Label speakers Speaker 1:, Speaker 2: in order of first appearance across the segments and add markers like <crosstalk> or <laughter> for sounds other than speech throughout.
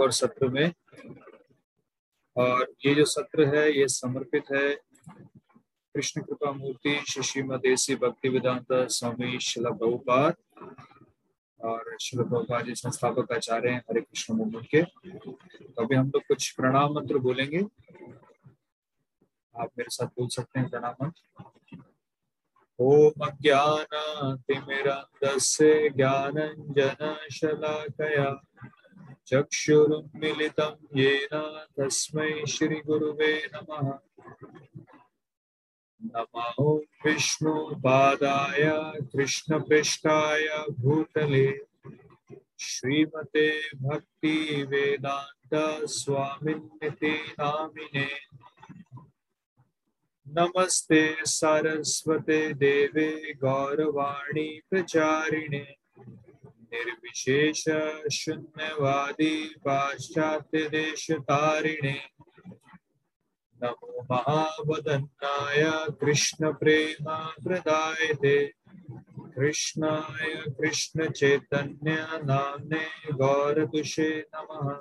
Speaker 1: और सत्र में। और ये जो सत्र है, ये समर्पित है कृष्ण कृपा मूर्ति श्रीमदेसी भक्ति वेदांत स्वामी शिला प्रभुपाद और शिल जी संस्थापक आचार्य हैं हरे कृष्ण मूवमेंट के। तो अभी हम लोग तो कुछ प्रणाम मंत्र बोलेंगे। आप मेरे साथ बोल सकते हैं प्रणाम मंत्र। ओम ज्ञानातिमिरन्दस्य ज्ञानञ्जनशलाकया चक्षुरुन्मिलितं येन तस्मै श्रीगुरुवे नमः। नमो विष्णुपादाय, कृष्णपृष्ठाय, भूतले। श्रीमते भक्ति वेदांत स्वामिन्निति नामिने। नमस्ते सरस्वते देवे, गौरवाणी प्रचारिणे। निर्विशेष शून्यवादी पाश्चात्य देश तारिणे नमो महावदन्नाय कृष्ण प्रेम प्रदायते कृष्णाय कृष्ण चैतन्य नामने गौरतुषे नमः।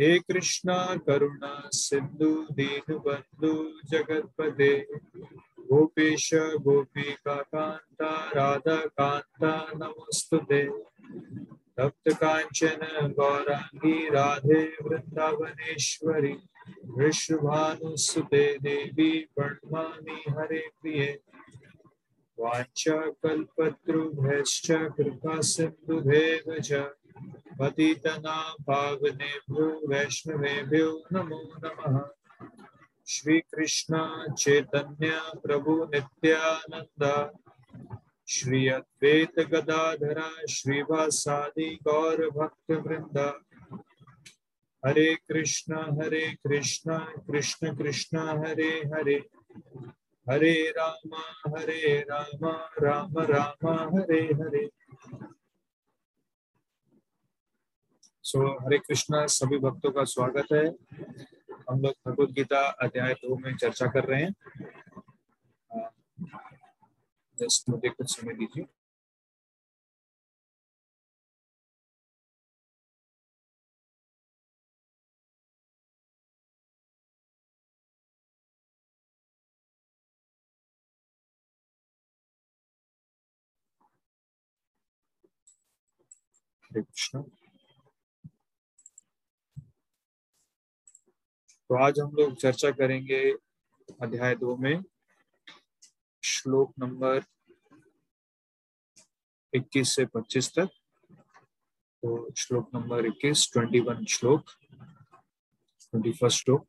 Speaker 1: हे कृष्णा, करुणा सिंधु दीन बंधु जगतपते। गोपेश गोपिका कांता राधा कांता नमस्तुते तप्त कांचन गौरांगी राधे वृंदावनेश्वरी वृषभानुसुते देवी प्रणमामि हरे प्रिये। वाञ्छाकल्पतरुभ्यश्च कृपा सिन्धुभेव च पतितना पावनेभ्यो वैष्णवेभ्यो, नमो नमः। श्री कृष्ण चैतन्य प्रभु नित्यानंद श्री अद्वैत गदाधरा श्रीवासादि गौर भक्त वृंदा हरे कृष्ण हरे कृष्ण कृष्ण कृष्ण हरे हरे। हरे राम हरे राम राम राम हरे हरे। सो so, हरे कृष्णा सभी भक्तों का स्वागत है। हम लोग भगवत गीता अध्याय दो में चर्चा कर रहे हैं। जस्ट मुझे कुछ समय दीजिए। हरे तो आज हम लोग चर्चा करेंगे अध्याय दो में, श्लोक नंबर 21 से 25 तक। तो श्लोक नंबर 21 21 श्लोक 21 श्लोक।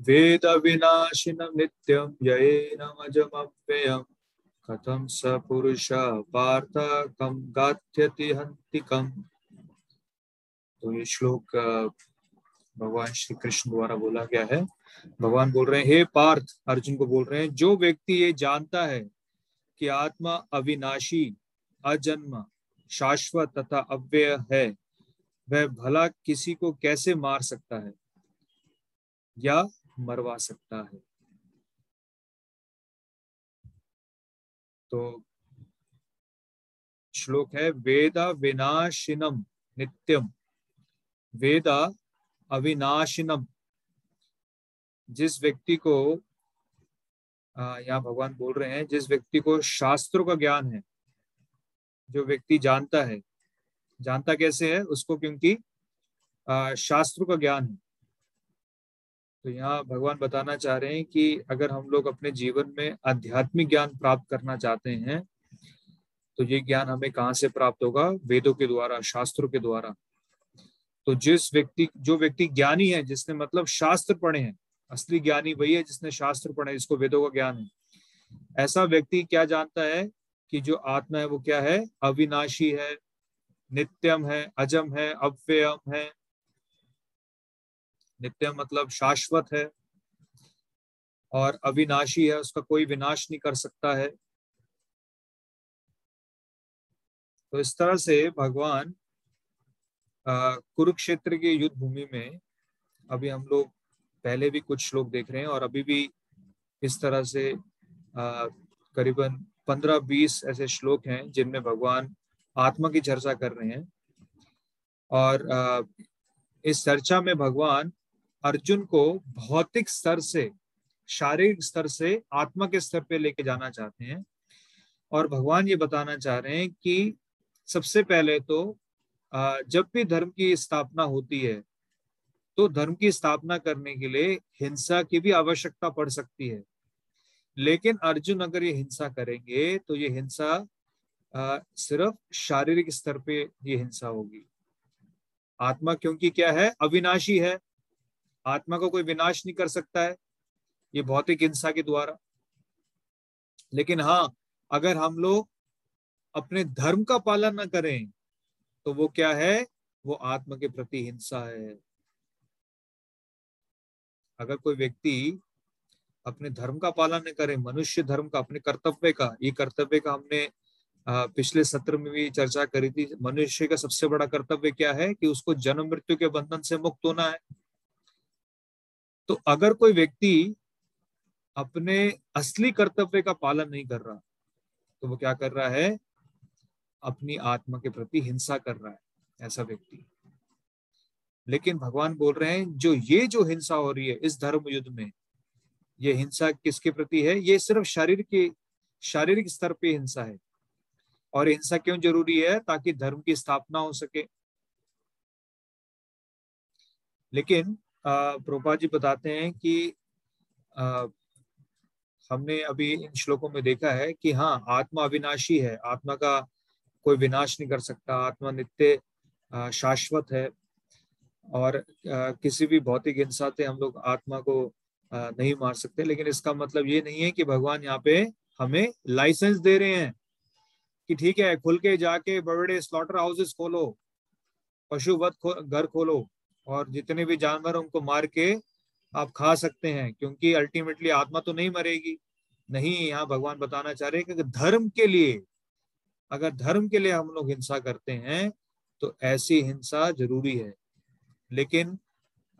Speaker 1: वेद विनाशिन नित्यम यमजमव्ययम कथम स पुरुष पार्थ कम गाथ्यति हंतिकम तो ये श्लोक भगवान श्री कृष्ण द्वारा बोला गया है। भगवान बोल रहे हैं, हे पार्थ, अर्जुन को बोल रहे हैं, जो व्यक्ति ये जानता है कि आत्मा अविनाशी, अजन्म, शाश्वत तथा अव्यय है, वह भला किसी को कैसे मार सकता है या मरवा सकता है? तो श्लोक है, वेदा विनाशिनम नित्यम। वेदा अविनाशिनम। जिस व्यक्ति को यहाँ भगवान बोल रहे हैं, जिस व्यक्ति को शास्त्रों का ज्ञान है, जो व्यक्ति जानता है, जानता कैसे है? उसको क्योंकि शास्त्रों का ज्ञान है। तो यहाँ भगवान बताना चाह रहे हैं कि अगर हम लोग अपने जीवन में आध्यात्मिक ज्ञान प्राप्त करना चाहते हैं तो ये ज्ञान हमें कहाँ से प्राप्त होगा? वेदों के द्वारा, शास्त्रों के द्वारा। तो जिस व्यक्ति, जो व्यक्ति ज्ञानी है, जिसने मतलब शास्त्र पढ़े हैं, असली ज्ञानी वही है जिसने शास्त्र पढ़े जिसको वेदों का ज्ञान है। ऐसा व्यक्ति क्या जानता है कि जो आत्मा है वो क्या है? अविनाशी है, नित्यम है, अजम है, अव्ययम है। नित्यम मतलब शाश्वत है। और अविनाशी है, उसका कोई विनाश नहीं कर सकता है। तो इस तरह से भगवान कुरुक्षेत्र के युद्ध भूमि में अभी हम लोग पहले भी कुछ श्लोक देख रहे हैं और अभी भी इस तरह से करीबन पंद्रह बीस ऐसे श्लोक हैं जिनमें भगवान आत्मा की चर्चा कर रहे हैं। और इस चर्चा में भगवान अर्जुन को भौतिक स्तर से, शारीरिक स्तर से आत्मा के स्तर पे लेके जाना चाहते हैं। और भगवान ये बताना चाह रहे हैं कि सबसे पहले तो जब भी धर्म की स्थापना होती है तो धर्म की स्थापना करने के लिए हिंसा की भी आवश्यकता पड़ सकती है। लेकिन अर्जुन अगर ये हिंसा करेंगे तो ये हिंसा सिर्फ़ शारीरिक स्तर पे ये हिंसा होगी। आत्मा क्योंकि क्या है? अविनाशी है। आत्मा को कोई विनाश नहीं कर सकता है। ये भौतिक हिंसा के द्वारा। लेकिन हाँ अगर हम लोग अपने धर्म का पालन न करें तो वो क्या है? वो आत्मा के प्रति हिंसा है। अगर कोई व्यक्ति अपने धर्म का पालन नहीं करे, मनुष्य धर्म का, अपने कर्तव्य का, ये कर्तव्य का हमने पिछले सत्र में भी चर्चा करी थी, मनुष्य का सबसे बड़ा कर्तव्य क्या है कि उसको जन्म मृत्यु के बंधन से मुक्त होना है। तो अगर कोई व्यक्ति अपने असली कर्तव्य का पालन नहीं कर रहा तो वो क्या कर रहा है? अपनी आत्मा के प्रति हिंसा कर रहा है ऐसा व्यक्ति। लेकिन भगवान बोल रहे हैं जो ये जो हिंसा हो रही है इस धर्म युद्ध में ये हिंसा किसके प्रति है? ये सिर्फ़ शारीर के शारीरिक स्तर पे हिंसा है। और हिंसा क्यों ज़रूरी है? ताकि धर्म की स्थापना हो सके। लेकिन प्रोपा जी बताते हैं कि आ, हमने अभी इन श्लोकों में देखा है कि हाँ आत्मा अविनाशी है। आत्मा का कोई विनाश नहीं कर सकता आत्मा नित्य शाश्वत है। और किसी भी भौतिक हिंसा से हम लोग आत्मा को नहीं मार सकते। लेकिन इसका मतलब ये नहीं है कि भगवान यहाँ पे हमें लाइसेंस दे रहे हैं कि ठीक है खुल के जाके बड़े स्लॉटर हाउसेस खोलो पशु वध खो, घर खोलो और जितने भी जानवर उनको मार के आप खा सकते हैं क्योंकि अल्टीमेटली आत्मा तो नहीं मरेगी। नहीं यहाँ भगवान बताना चाह रहे कि धर्म के लिए अगर धर्म के लिए हम लोग हिंसा करते हैं तो ऐसी हिंसा ज़रूरी है। लेकिन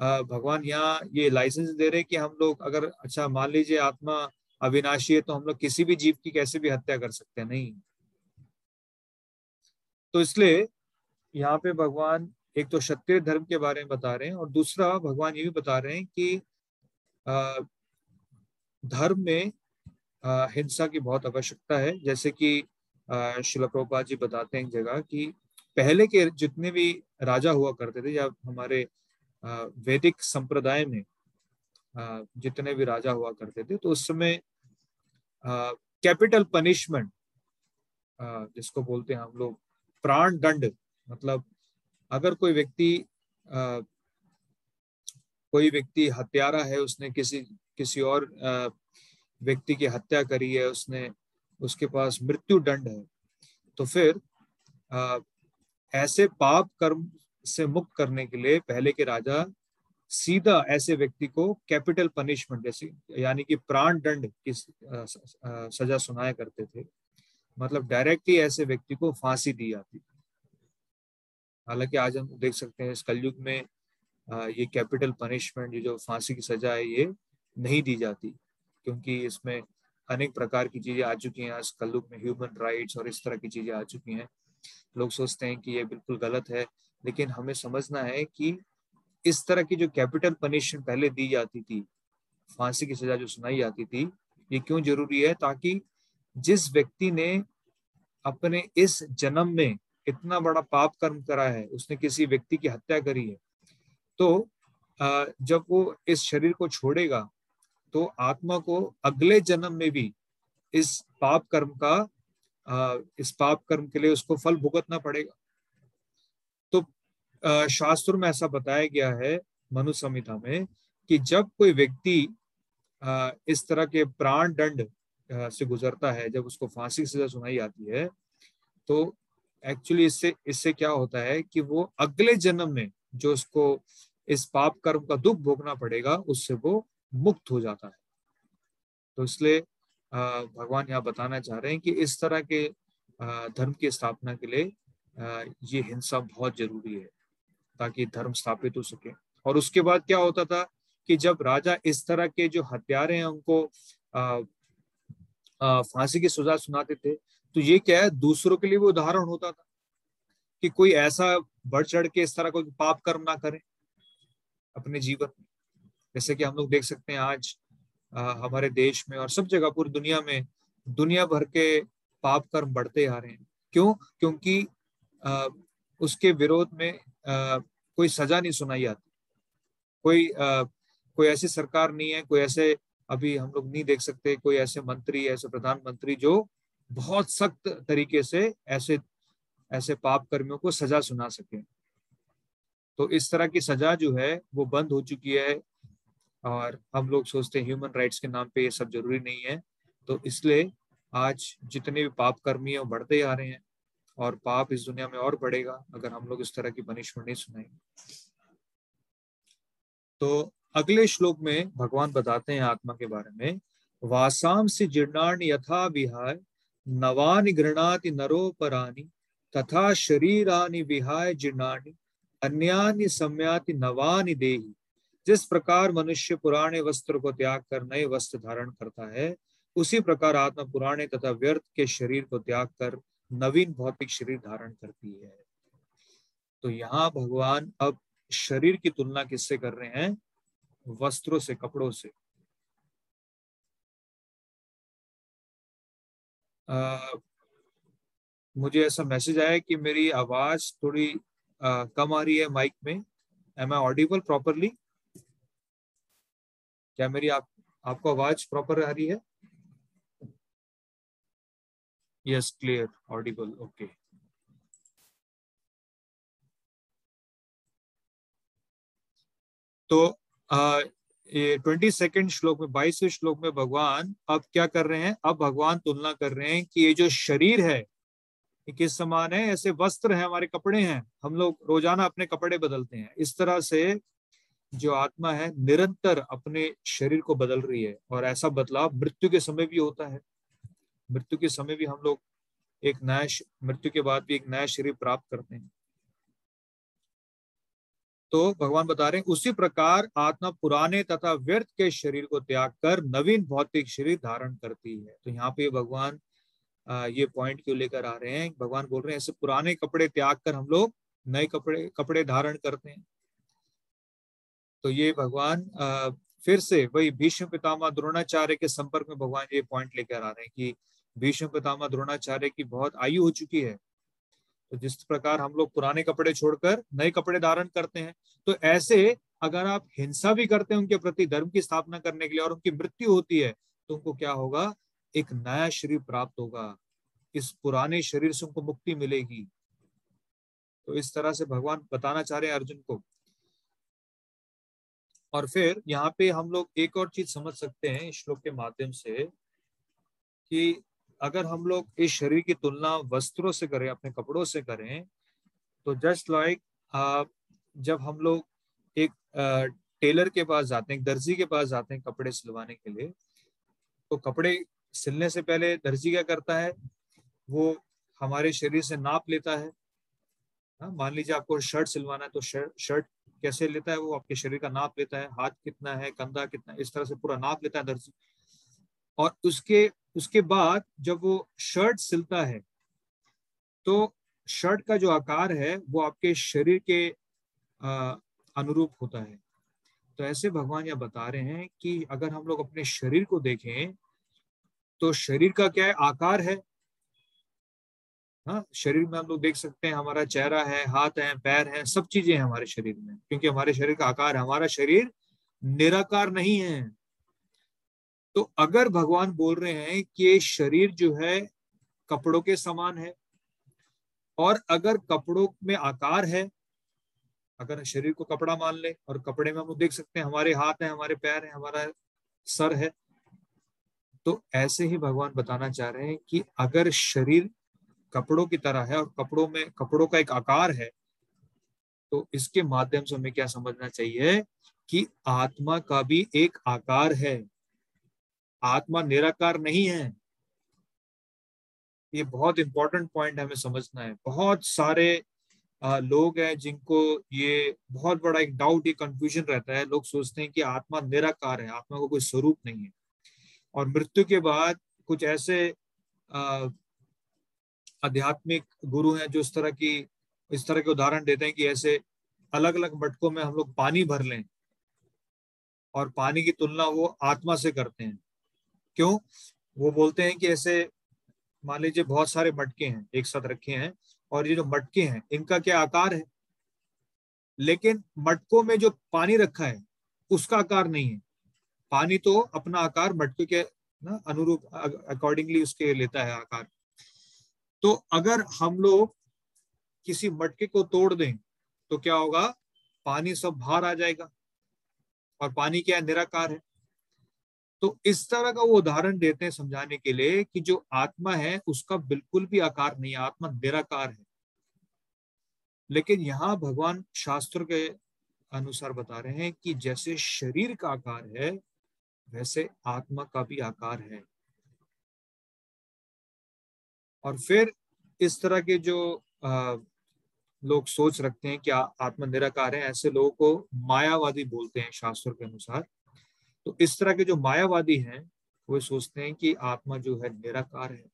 Speaker 1: भगवान यहाँ ये लाइसेंस दे रहे कि हम लोग अगर अच्छा मान लीजिए आत्मा अविनाशी है तो हम लोग किसी भी जीव की कैसे भी हत्या कर सकते हैं? नहीं। तो इसलिए यहाँ पे भगवान एक तो क्षत्रिय धर्म के बारे में बता रहे हैं और दूसरा भगवान ये भी बता रहे हैं कि धर्म में हिंसा की बहुत आवश्यकता है। जैसे कि शिल प्रभुपाद जी बताते हैं एक जगह कि पहले के जितने भी राजा हुआ करते थे या हमारे वैदिक संप्रदाय में जितने भी राजा हुआ करते थे तो उस समय कैपिटल पनिशमेंट जिसको बोलते हैं हम लोग प्राण दंड मतलब अगर कोई व्यक्ति कोई व्यक्ति हत्यारा है, उसने किसी किसी और व्यक्ति की हत्या करी है, उसने उसके पास मृत्यु दंड है। तो फिर आ, ऐसे पाप कर्म से मुक्त करने के लिए पहले के राजा सीधा ऐसे व्यक्ति को कैपिटल पनिशमेंट जैसे यानी कि प्राण दंड की सजा सुनाया करते थे। मतलब डायरेक्टली ऐसे व्यक्ति को फांसी दी जाती थी। हालाँकि आज हम देख सकते हैं इस कलयुग में ये कैपिटल पनिशमेंट ये जो फांसी की सजा है ये नहीं दी जाती क्योंकि इसमें अनेक प्रकार की चीज़ें आ चुकी हैं आज कलयुग में ह्यूमन राइट्स और इस तरह की चीज़ें आ चुकी हैं। लोग सोचते हैं कि ये बिल्कुल गलत है, लेकिन हमें समझना है कि इस तरह की जो कैपिटल पनिशमेंट पहले दी जाती थी, फांसी की सजा जो सुनाई जाती थी, ये क्यों ज़रूरी है? ताकि जिस व्यक्ति ने अपने इस जन्म में इतना बड़ा पाप कर्म करा है, उसने किसी व्यक्ति की हत्या करी है तो जब वो इस शरीर को छोड़ेगा तो आत्मा को अगले जन्म में भी इस पाप कर्म का इस पाप कर्म के लिए उसको फल भुगतना पड़ेगा। तो शास्त्र में ऐसा बताया गया है मनु संहिता में कि जब कोई व्यक्ति इस तरह के प्राण दंड से गुजरता है, जब उसको फांसी सजा सुनाई आती है तो एक्चुअली इससे इससे क्या होता है कि वो अगले जन्म में जो उसको इस पाप कर्म का दुख भोगना पड़ेगा, उससे वो मुक्त हो जाता है। तो इसलिए भगवान यहाँ बताना चाह रहे हैं कि इस तरह के धर्म की स्थापना के लिए ये हिंसा बहुत ज़रूरी है, ताकि धर्म स्थापित हो सके। और उसके बाद क्या होता था कि जब राजा इस तरह के जो हत्यारे हैं उनको फांसी की सजा सुनाते थे तो ये क्या है, दूसरों के लिए भी उदाहरण होता था कि कोई ऐसा बढ़ चढ़ के इस तरह कोई पाप कर्म ना करें अपने जीवन में। जैसे कि हम लोग देख सकते हैं आज आ, हमारे देश में और सब जगह पूरी दुनिया में दुनिया भर के पाप कर्म बढ़ते आ रहे हैं। क्यों? क्योंकि आ, उसके विरोध में आ, कोई सजा नहीं सुनाई आती। कोई आ, कोई ऐसी सरकार नहीं है कोई ऐसे अभी हम लोग नहीं देख सकते कोई ऐसे मंत्री ऐसे प्रधानमंत्री जो बहुत सख्त तरीके से ऐसे ऐसे पाप कर्मियों को सजा सुना सके। तो इस तरह की सजा जो है वो बंद हो चुकी है और हम लोग सोचते हैं ह्यूमन राइट्स के नाम पे ये सब ज़रूरी नहीं है। तो इसलिए आज जितने भी पाप कर्मी है बढ़ते आ रहे हैं और पाप इस दुनिया में और बढ़ेगा अगर हम लोग इस तरह की पनिशमेंट नहीं सुनाएँगे। तो अगले श्लोक में भगवान बताते हैं आत्मा के बारे में वासाम से जीर्णाण यथा विहाय, नवानि गृणाति नरोपरानी तथा शरीरानि विहाय जीर्णानि अन्यानि सम्याति नवानि देही। जिस प्रकार मनुष्य पुराने वस्त्र को त्याग कर नए वस्त्र धारण करता है उसी प्रकार आत्मा पुराने तथा व्यर्थ के शरीर को त्याग कर नवीन भौतिक शरीर धारण करती है। तो यहाँ भगवान अब शरीर की तुलना किससे कर रहे हैं? वस्त्रों से कपड़ों से। आ, मुझे ऐसा मैसेज आया कि मेरी आवाज़ थोड़ी आ, कम आ रही है माइक में। एम आई ऑडिबल प्रॉपरली क्या मेरी आप, आपको आवाज़ प्रॉपर आ रही है? यस क्लियर ऑडिबल ओके तो ट्वेंटी सेकेंड श्लोक में, बाईसवें श्लोक में भगवान अब क्या कर रहे हैं? अब भगवान तुलना कर रहे हैं कि ये जो शरीर है, ये किस समान है? ऐसे वस्त्र है, हमारे कपड़े हैं। हम लोग रोज़ाना अपने कपड़े बदलते हैं। इस तरह से जो आत्मा है, निरंतर अपने शरीर को बदल रही है। और ऐसा बदलाव मृत्यु के समय भी होता है। मृत्यु के समय भी हम लोग एक नया मृत्यु के बाद भी एक नया शरीर प्राप्त करते हैं। तो भगवान बता रहे हैं, उसी प्रकार आत्मा पुराने तथा व्यर्थ के शरीर को त्याग कर नवीन भौतिक शरीर धारण करती है। तो यहाँ पे भगवान ये पॉइंट क्यों लेकर आ रहे हैं। भगवान बोल रहे हैं, ऐसे पुराने कपड़े त्याग कर हम लोग नए कपड़े कपड़े धारण करते हैं। तो ये भगवान फिर से वही भीष्म पितामह द्रोणाचार्य के संपर्क में भगवान ये पॉइंट लेकर आ रहे हैं कि भीष्म पितामह द्रोणाचार्य की बहुत आयु हो चुकी है। तो जिस प्रकार हम लोग पुराने कपड़े छोड़कर नए कपड़े धारण करते हैं तो ऐसे अगर आप हिंसा भी करते हैं उनके प्रति, धर्म की स्थापना करने के लिए और उनकी मृत्यु होती है तो उनको क्या होगा? एक नया शरीर प्राप्त होगा। इस पुराने शरीर से उनको मुक्ति मिलेगी। तो इस तरह से भगवान बताना चाह रहे हैं अर्जुन को। और फिर यहाँ पे हम लोग एक और चीज़ समझ सकते हैं इस श्लोक के माध्यम से कि अगर हम लोग इस शरीर की तुलना वस्त्रों से करें अपने कपड़ों से करें तो जस्ट लाइक जब हम लोग एक टेलर के पास जाते हैं दर्जी के पास जाते हैं कपड़े सिलवाने के लिए तो कपड़े सिलने से पहले दर्जी क्या करता है? वो हमारे शरीर से नाप लेता है। हाँ, मान लीजिए आपको शर्ट सिलवाना है तो शर्ट शर्ट कैसे लेता है वो आपके शरीर का नाप लेता है हाथ कितना है कंधा कितना इस तरह से पूरा नाप लेता है दर्जी और उसके उसके बाद जब वो शर्ट सिलता है तो शर्ट का जो आकार है वो आपके शरीर के आ, अनुरूप होता है। तो ऐसे भगवान यह बता रहे हैं कि अगर हम लोग अपने शरीर को देखें तो शरीर का क्या है? आकार है। हाँ शरीर में हम लोग देख सकते हैं, हमारा चेहरा है, हाथ है, पैर है, सब चीज़ें हैं हमारे शरीर में, क्योंकि हमारे शरीर का आकार है, हमारा शरीर निराकार नहीं है। तो अगर भगवान बोल रहे हैं कि शरीर जो है कपड़ों के समान है, और अगर कपड़ों में आकार है, अगर शरीर को कपड़ा मान ले, और कपड़े में हम देख सकते हैं, हमारे हाथ है, हमारे पैर है, हमारा सर है तो ऐसे ही भगवान बताना चाह रहे हैं कि अगर शरीर कपड़ों की तरह है और कपड़ों में कपड़ों का एक आकार है तो इसके माध्यम से हमें क्या समझना चाहिए कि आत्मा का भी एक आकार है। आत्मा निराकार नहीं है। ये बहुत इंपॉर्टेंट पॉइंट हमें समझना है। बहुत सारे आ, लोग हैं जिनको ये बहुत बड़ा एक डाउट ये कंफ्यूजन रहता है। लोग सोचते हैं कि आत्मा निराकार है आत्मा को कोई स्वरूप नहीं है। और मृत्यु के बाद कुछ ऐसे आध्यात्मिक गुरु हैं जो इस तरह की, इस तरह के उदाहरण देते हैं कि ऐसे अलग अलग मटकों में हम लोग पानी भर लें और पानी की तुलना वो आत्मा से करते हैं। क्यों? वो बोलते हैं कि ऐसे, मान लीजिए बहुत सारे मटके हैं, एक साथ रखे हैं और ये जो मटके हैं, इनका क्या आकार है? लेकिन मटकों में जो पानी रखा है, उसका आकार नहीं है। पानी तो अपना आकार मटके के ना अनुरूप अकॉर्डिंगली उसके लेता है आकार। तो अगर हम लोग किसी मटके को तोड़ दें तो क्या होगा? पानी सब बाहर आ जाएगा और पानी क्या निराकार है। तो इस तरह का वो उदाहरण देते हैं समझाने के लिए कि जो आत्मा है, उसका बिल्कुल भी आकार नहीं है। आत्मा निराकार है। लेकिन यहाँ भगवान शास्त्र के अनुसार बता रहे हैं कि जैसे शरीर का आकार है, वैसे आत्मा का भी आकार है। और फिर इस तरह के जो आ, लोग सोच रखते हैं कि आत्मा निराकार है ऐसे लोगों को मायावादी बोलते हैं शास्त्र के अनुसार। तो इस तरह के जो मायावादी हैं वो सोचते हैं कि आत्मा जो है निराकार है।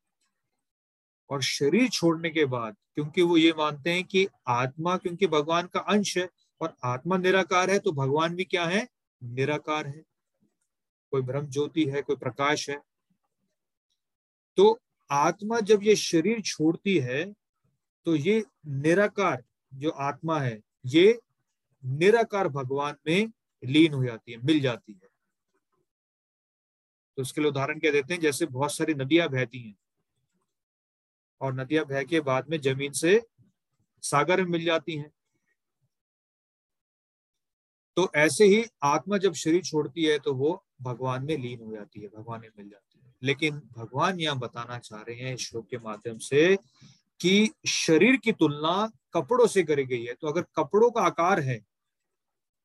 Speaker 1: और शरीर छोड़ने के बाद क्योंकि वो ये मानते हैं कि आत्मा क्योंकि भगवान का अंश है और आत्मा निराकार है तो भगवान भी क्या है? निराकार है। कोई ब्रह्म ज्योति है कोई प्रकाश है। तो आत्मा जब ये शरीर छोड़ती है तो ये निराकार जो आत्मा है, ये निराकार भगवान में लीन हो जाती है, मिल जाती है। तो उसके लिए उदाहरण क्या देते हैं? जैसे बहुत सारी नदियाँ बहती हैं, और नदियाँ बह के बाद में ज़मीन से सागर में मिल जाती हैं। तो ऐसे ही आत्मा जब शरीर छोड़ती है तो वो भगवान में लीन हो जाती है, भगवान में मिल जाती है। लेकिन भगवान यहाँ बताना चाह रहे हैं श्लोक के माध्यम से कि शरीर की तुलना कपड़ों से करी गई है। तो अगर कपड़ों का आकार है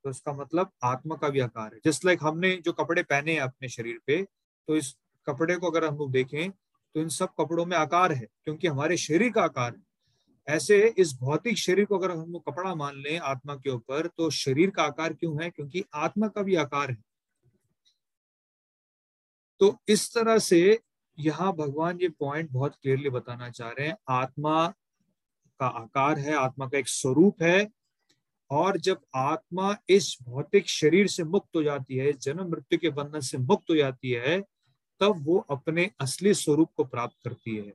Speaker 1: तो इसका मतलब आत्मा का भी आकार है। जस्ट लाइक हमने जो कपड़े पहने हैं अपने शरीर पे तो इस कपड़े को अगर हम लोग देखें तो इन सब कपड़ों में आकार है, क्योंकि हमारे शरीर का आकार है। ऐसे इस भौतिक शरीर को अगर हम लोग कपड़ा मान लें आत्मा के ऊपर तो शरीर का आकार क्यों है? क्योंकि आत्मा का भी आकार है। तो इस तरह से यहाँ भगवान ये पॉइंट बहुत क्लियरली बताना चाह रहे हैं। आत्मा का आकार है, आत्मा का एक स्वरूप है और जब आत्मा इस भौतिक शरीर से मुक्त हो जाती है जन्म मृत्यु के बंधन से मुक्त हो जाती है, तब वो अपने असली स्वरूप को प्राप्त करती है।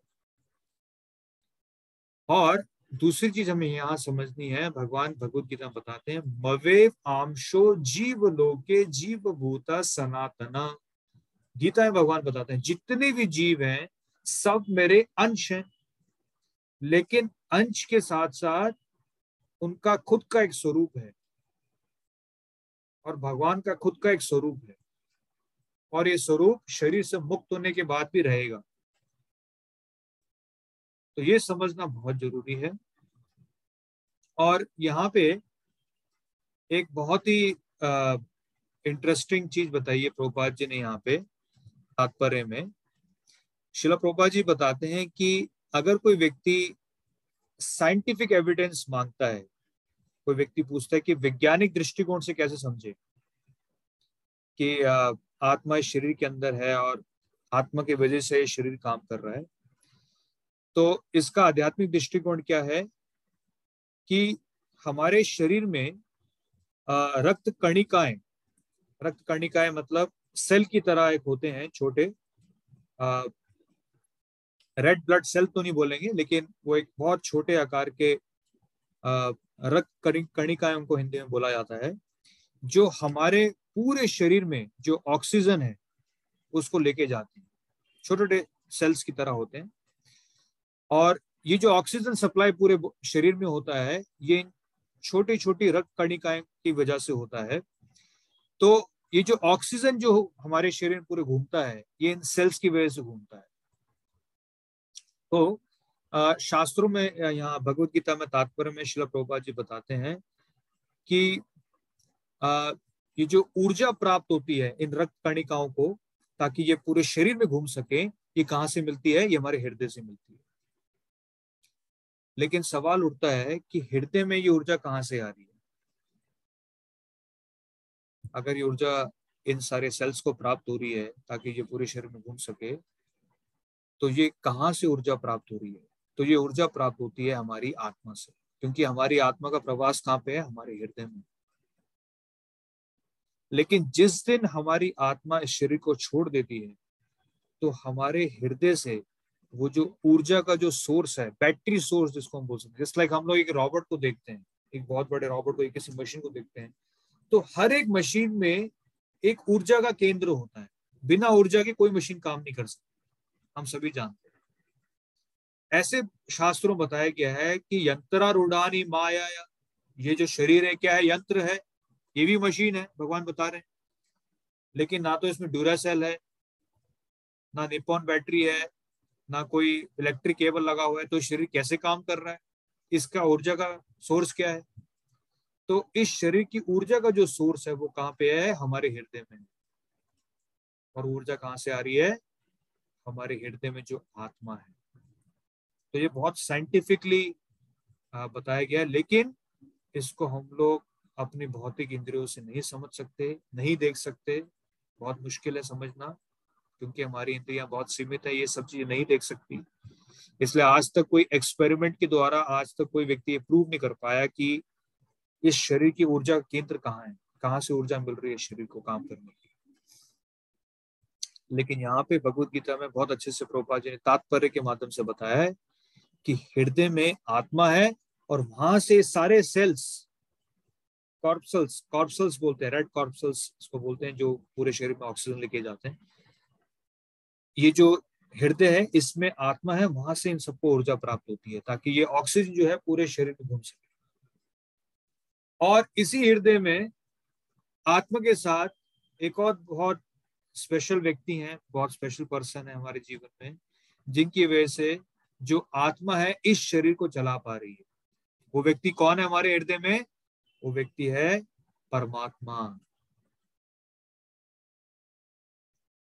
Speaker 1: और दूसरी चीज़ हमें यहाँ समझनी है, भगवान भगवत गीता बताते हैं मवे आमशो जीव लोके जीव भूता सनातना। गीता में भगवान बताते हैं, जितने भी जीव हैं, सब मेरे अंश हैं। लेकिन अंश के साथ साथ उनका खुद का एक स्वरूप है। और भगवान का खुद का एक स्वरूप है। और ये स्वरूप शरीर से मुक्त होने के बाद भी रहेगा। तो ये समझना बहुत ज़रूरी है। और यहाँ पे एक बहुत ही इंटरेस्टिंग चीज़ बताइए प्रोपात जी ने यहाँ पे। तात्पर्य में, शिला प्रोपा जी बताते हैं कि अगर कोई व्यक्ति साइंटिफिक एविडेंस माँगता है, कोई व्यक्ति पूछता है कि वैज्ञानिक दृष्टिकोण से कैसे समझे कि आत्मा शरीर के अंदर है और आत्मा की वजह से शरीर काम कर रहा है तो इसका आध्यात्मिक दृष्टिकोण क्या है कि हमारे शरीर में रक्त कणिकाएँ रक्त कणिकाएँ मतलब सेल की तरह एक होते हैं छोटे। रेड ब्लड सेल तो नहीं बोलेंगे, लेकिन वो एक बहुत छोटे आकार के रक्त कणिकाएँ उनको हिंदी में बोला जाता है, जो हमारे पूरे शरीर में जो ऑक्सीजन है, उसको लेके जाते हैं। छोटे छोटे सेल्स की तरह होते हैं। और ये जो ऑक्सीजन सप्लाई पूरे शरीर में होता है, ये छोटी छोटी रक्त कणिकाएँ की वजह से होता है। तो ये जो ऑक्सीजन जो हमारे शरीर पूरे घूमता है ये इन सेल्स की वजह से घूमता है। तो शास्त्रों में यहाँ भगवत गीता में तात्पर्य में शिला प्रभुपा जी बताते हैं कि आ, ये जो ऊर्जा प्राप्त होती है इन रक्त कणिकाओं को ताकि ये पूरे शरीर में घूम सके ये कहाँ से मिलती है? ये हमारे हृदय से मिलती है। लेकिन सवाल उठता है कि हृदय में ये ऊर्जा कहाँ से आ रही है? अगर ये ऊर्जा इन सारे सेल्स को प्राप्त हो रही है, ताकि ये पूरे शरीर में घूम सके तो ये कहाँ से ऊर्जा प्राप्त हो रही है? तो ये ऊर्जा प्राप्त होती है हमारी आत्मा से, क्योंकि हमारी आत्मा का प्रवास कहाँ पे है? हमारे हृदय में। लेकिन जिस दिन हमारी आत्मा इस शरीर को छोड़ देती है तो हमारे हृदय से वो जो ऊर्जा का जो सोर्स है बैटरी सोर्स जिसको हम बोल सकते हैं जस्ट लाइक हम लोग एक रॉबोट को देखते हैं, एक बहुत बड़े रॉबोट को, एक किसी मशीन को देखते हैं तो हर एक मशीन में एक ऊर्जा का केंद्र होता है। बिना ऊर्जा के कोई मशीन काम नहीं कर सकती। हम सभी जानते हैं। ऐसे शास्त्रों बताया गया है कि यंत्रारूढ़ानी माया ये जो शरीर है, क्या है? यंत्र है। ये भी मशीन है, भगवान बता रहे हैं। लेकिन ना तो इसमें ड्यूरासेल है, ना निपॉन बैटरी है, ना कोई इलेक्ट्रिक केबल लगा हुआ है तो शरीर कैसे काम कर रहा है? इसका ऊर्जा का सोर्स क्या है? तो इस शरीर की ऊर्जा का जो सोर्स है वो कहाँ पे है? हमारे हृदय में। और ऊर्जा कहाँ से आ रही है? हमारे हृदय में जो आत्मा है। तो ये बहुत साइंटिफिकली बताया गया लेकिन इसको हम लोग अपनी भौतिक इंद्रियों से नहीं समझ सकते, नहीं देख सकते। बहुत मुश्किल है समझना, क्योंकि हमारी इंद्रियाँ बहुत सीमित है, ये सब चीज़ें नहीं देख सकती। इसलिए आज तक कोई एक्सपेरिमेंट के द्वारा, आज तक कोई व्यक्ति ये प्रूव नहीं कर पाया कि इस शरीर की ऊर्जा केंद्र कहाँ है? कहाँ से ऊर्जा मिल रही है शरीर को काम करने की? लेकिन यहाँ पे भगवत गीता में बहुत अच्छे से प्रोपा जी ने तात्पर्य के माध्यम से बताया है कि हृदय में आत्मा है और वहाँ से सारे सेल्स कॉर्पसल्स कॉर्पसल्स बोलते हैं रेड कॉर्पसल्स इसको बोलते हैं, जो पूरे शरीर में ऑक्सीजन लेके जाते हैं। ये जो हृदय है, इसमें आत्मा है, वहाँ से इन सबको ऊर्जा प्राप्त होती है, ताकि ये ऑक्सीजन जो है, पूरे शरीर में घूम सके। और इसी हृदय में आत्मा के साथ एक और बहुत स्पेशल व्यक्ति हैं, बहुत स्पेशल पर्सन है हमारे जीवन में, जिनकी वजह से जो आत्मा है इस शरीर को चला पा रही है। वो व्यक्ति कौन है हमारे हृदय में? वो व्यक्ति है परमात्मा।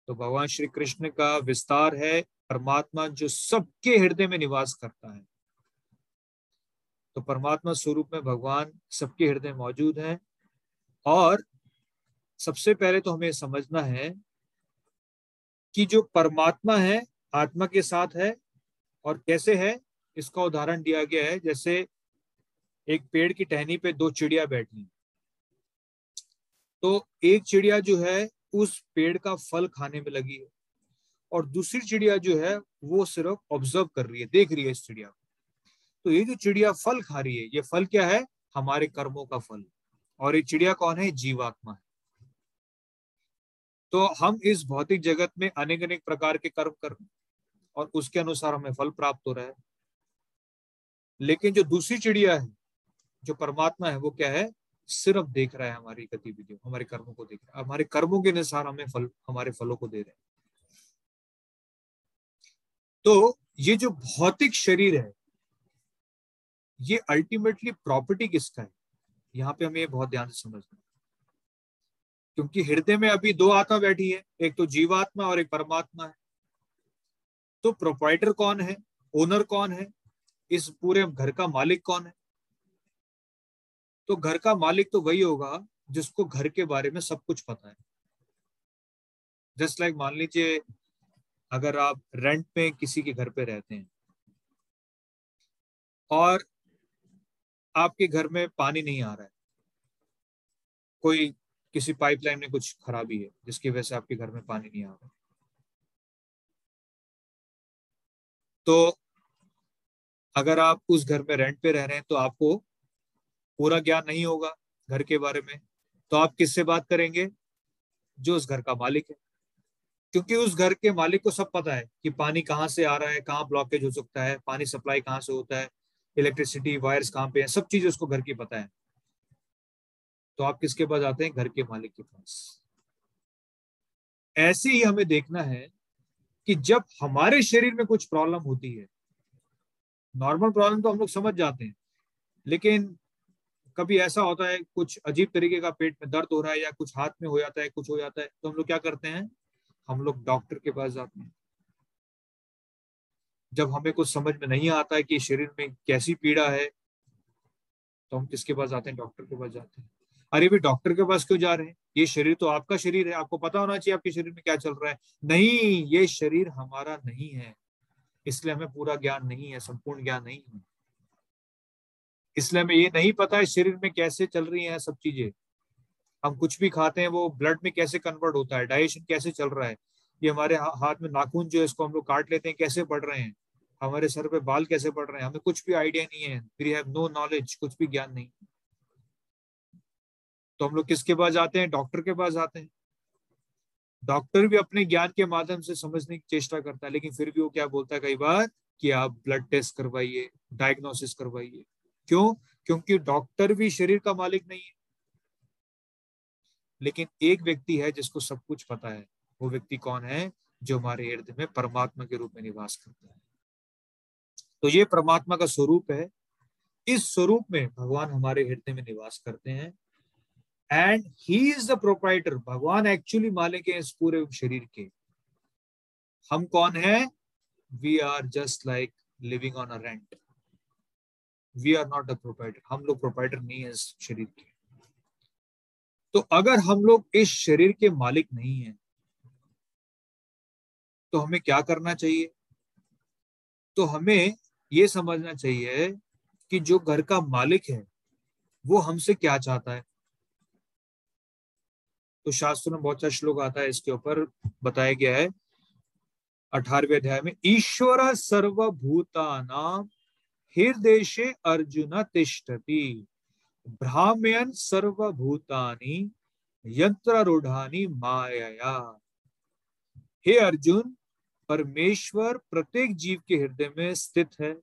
Speaker 1: तो भगवान श्री कृष्ण का विस्तार है, परमात्मा जो सबके हृदय में निवास करता है। तो परमात्मा स्वरूप में भगवान सबके हृदय मौजूद है। और सबसे पहले तो हमें समझना है कि जो परमात्मा है, आत्मा के साथ है और कैसे है, इसका उदाहरण दिया गया है। जैसे एक पेड़ की टहनी पे दो चिड़िया बैठी। तो एक चिड़िया जो है, उस पेड़ का फल खाने में लगी है और दूसरी चिड़िया जो है, वो सिर्फ़ ऑब्ज़र्व कर रही है, देख रही है इस चिड़िया को। तो ये जो चिड़िया फल खा रही है, ये फल क्या है? हमारे कर्मों का फल। और ये चिड़िया कौन है? जीवात्मा है। तो हम इस भौतिक जगत में अनेक अनेक प्रकार के कर्म कर रहे हैं और उसके अनुसार हमें फल प्राप्त हो रहा है। लेकिन जो दूसरी चिड़िया है, जो परमात्मा है, वो क्या है? सिर्फ़ देख रहा है हमारी गतिविधियों, हमारे कर्मों को देख रहा है। हमारे कर्मों के अनुसार हमें फल, हमारे फलों को दे रहे हैं। तो ये जो भौतिक शरीर है ये अल्टीमेटली प्रॉपर्टी किसका है? यहाँ पे हमें बहुत ध्यान से समझना क्योंकि हृदय में अभी दो आत्मा बैठी है, एक तो जीवात्मा और एक परमात्मा है। तो प्रोपाइटर कौन है? ओनर कौन है? इस पूरे घर का मालिक कौन है? तो घर का मालिक तो वही होगा जिसको घर के बारे में सब कुछ पता है। जस्ट लाइक like मान लीजिए, अगर आप रेंट पे किसी के घर पे रहते हैं, और आपके घर में पानी नहीं आ रहा है। कोई किसी पाइपलाइन में कुछ खराबी है, जिसकी वजह से आपके घर में पानी नहीं आ रहा तो अगर आप उस घर में रेंट पे रह रहे हैं तो आपको पूरा ज्ञान नहीं होगा घर के बारे में। तो आप किससे बात करेंगे? जो उस घर का मालिक है। क्योंकि उस घर के मालिक को सब पता है कि पानी कहाँ से आ रहा है, कहाँ ब्लॉकेज हो सकता है, पानी सप्लाई कहाँ से होता है। इलेक्ट्रिसिटी वायर्स कहाँ पे है? सब चीज़ उसको घर की पता है। तो आप किसके पास आते हैं? घर के मालिक के पास। ऐसे ही हमें देखना है कि जब हमारे शरीर में कुछ प्रॉब्लम होती है नॉर्मल प्रॉब्लम तो हम लोग समझ जाते हैं, लेकिन कभी ऐसा होता है, कुछ अजीब तरीके का पेट में दर्द हो रहा है या कुछ हाथ में हो जाता है, कुछ हो जाता है तो हम लोग क्या करते हैं? हम लोग डॉक्टर के पास जाते हैं। जब हमें कुछ समझ में नहीं आता है कि शरीर में कैसी पीड़ा है तो हम किसके पास जाते हैं? डॉक्टर के पास जाते हैं। अरे भाई डॉक्टर के पास क्यों जा रहे हैं? ये शरीर तो आपका शरीर है, आपको पता होना चाहिए आपके शरीर में क्या चल रहा है। नहीं, ये शरीर हमारा नहीं है। इसलिए हमें पूरा ज्ञान नहीं है, संपूर्ण ज्ञान नहीं है। इसलिए हमें ये नहीं पता है शरीर में कैसे चल रही है सब चीज़ें। हम कुछ भी खाते हैं, वो ब्लड में कैसे कन्वर्ट होता है डाइजेशन कैसे चल रहा है। ये हमारे हाथ में नाखून जो है, इसको हम लोग काट लेते हैं, कैसे बढ़ रहे हैं? हमारे सर पे बाल कैसे बढ़ रहे हैं? हमें कुछ भी आइडिया नहीं है। वी हैव नो नॉलेज कुछ भी ज्ञान नहीं। तो हम लोग किसके पास जाते हैं? डॉक्टर के पास जाते हैं। डॉक्टर भी अपने ज्ञान के माध्यम से समझने की चेष्टा करता है, लेकिन फिर भी वो क्या बोलता है कई बार कि आप ब्लड टेस्ट करवाइए डायग्नोसिस करवाइए। क्यों? क्योंकि डॉक्टर भी शरीर का मालिक नहीं है। लेकिन एक व्यक्ति है जिसको सब कुछ पता है। वो व्यक्ति कौन है जो हमारे इर्द में परमात्मा के रूप में निवास करता है? तो ये परमात्मा का स्वरूप है। इस स्वरूप में भगवान हमारे हृदय में निवास करते हैं। And he is the proprietor भगवान एक्चुअली मालिक है इस पूरे शरीर के। हम कौन है? We are just like living on a rent we are not a proprietor हम लोग प्रोपाइटर नहीं है इस शरीर के। तो अगर हम लोग इस शरीर के मालिक नहीं है तो हमें क्या करना चाहिए? तो हमें ये समझना चाहिए कि जो घर का मालिक है, वो हमसे क्या चाहता है? तो शास्त्र में बहुत सा श्लोक आता है, इसके ऊपर बताया गया है। अठारहवें अध्याय में, ईश्वर सर्वभूता नाम हृदय अर्जुन तिष्ठति भ्राम्यन सर्वभूतानि यंत्रारूढ़ानी माया हे अर्जुन परमेश्वर प्रत्येक जीव के हृदय में स्थित है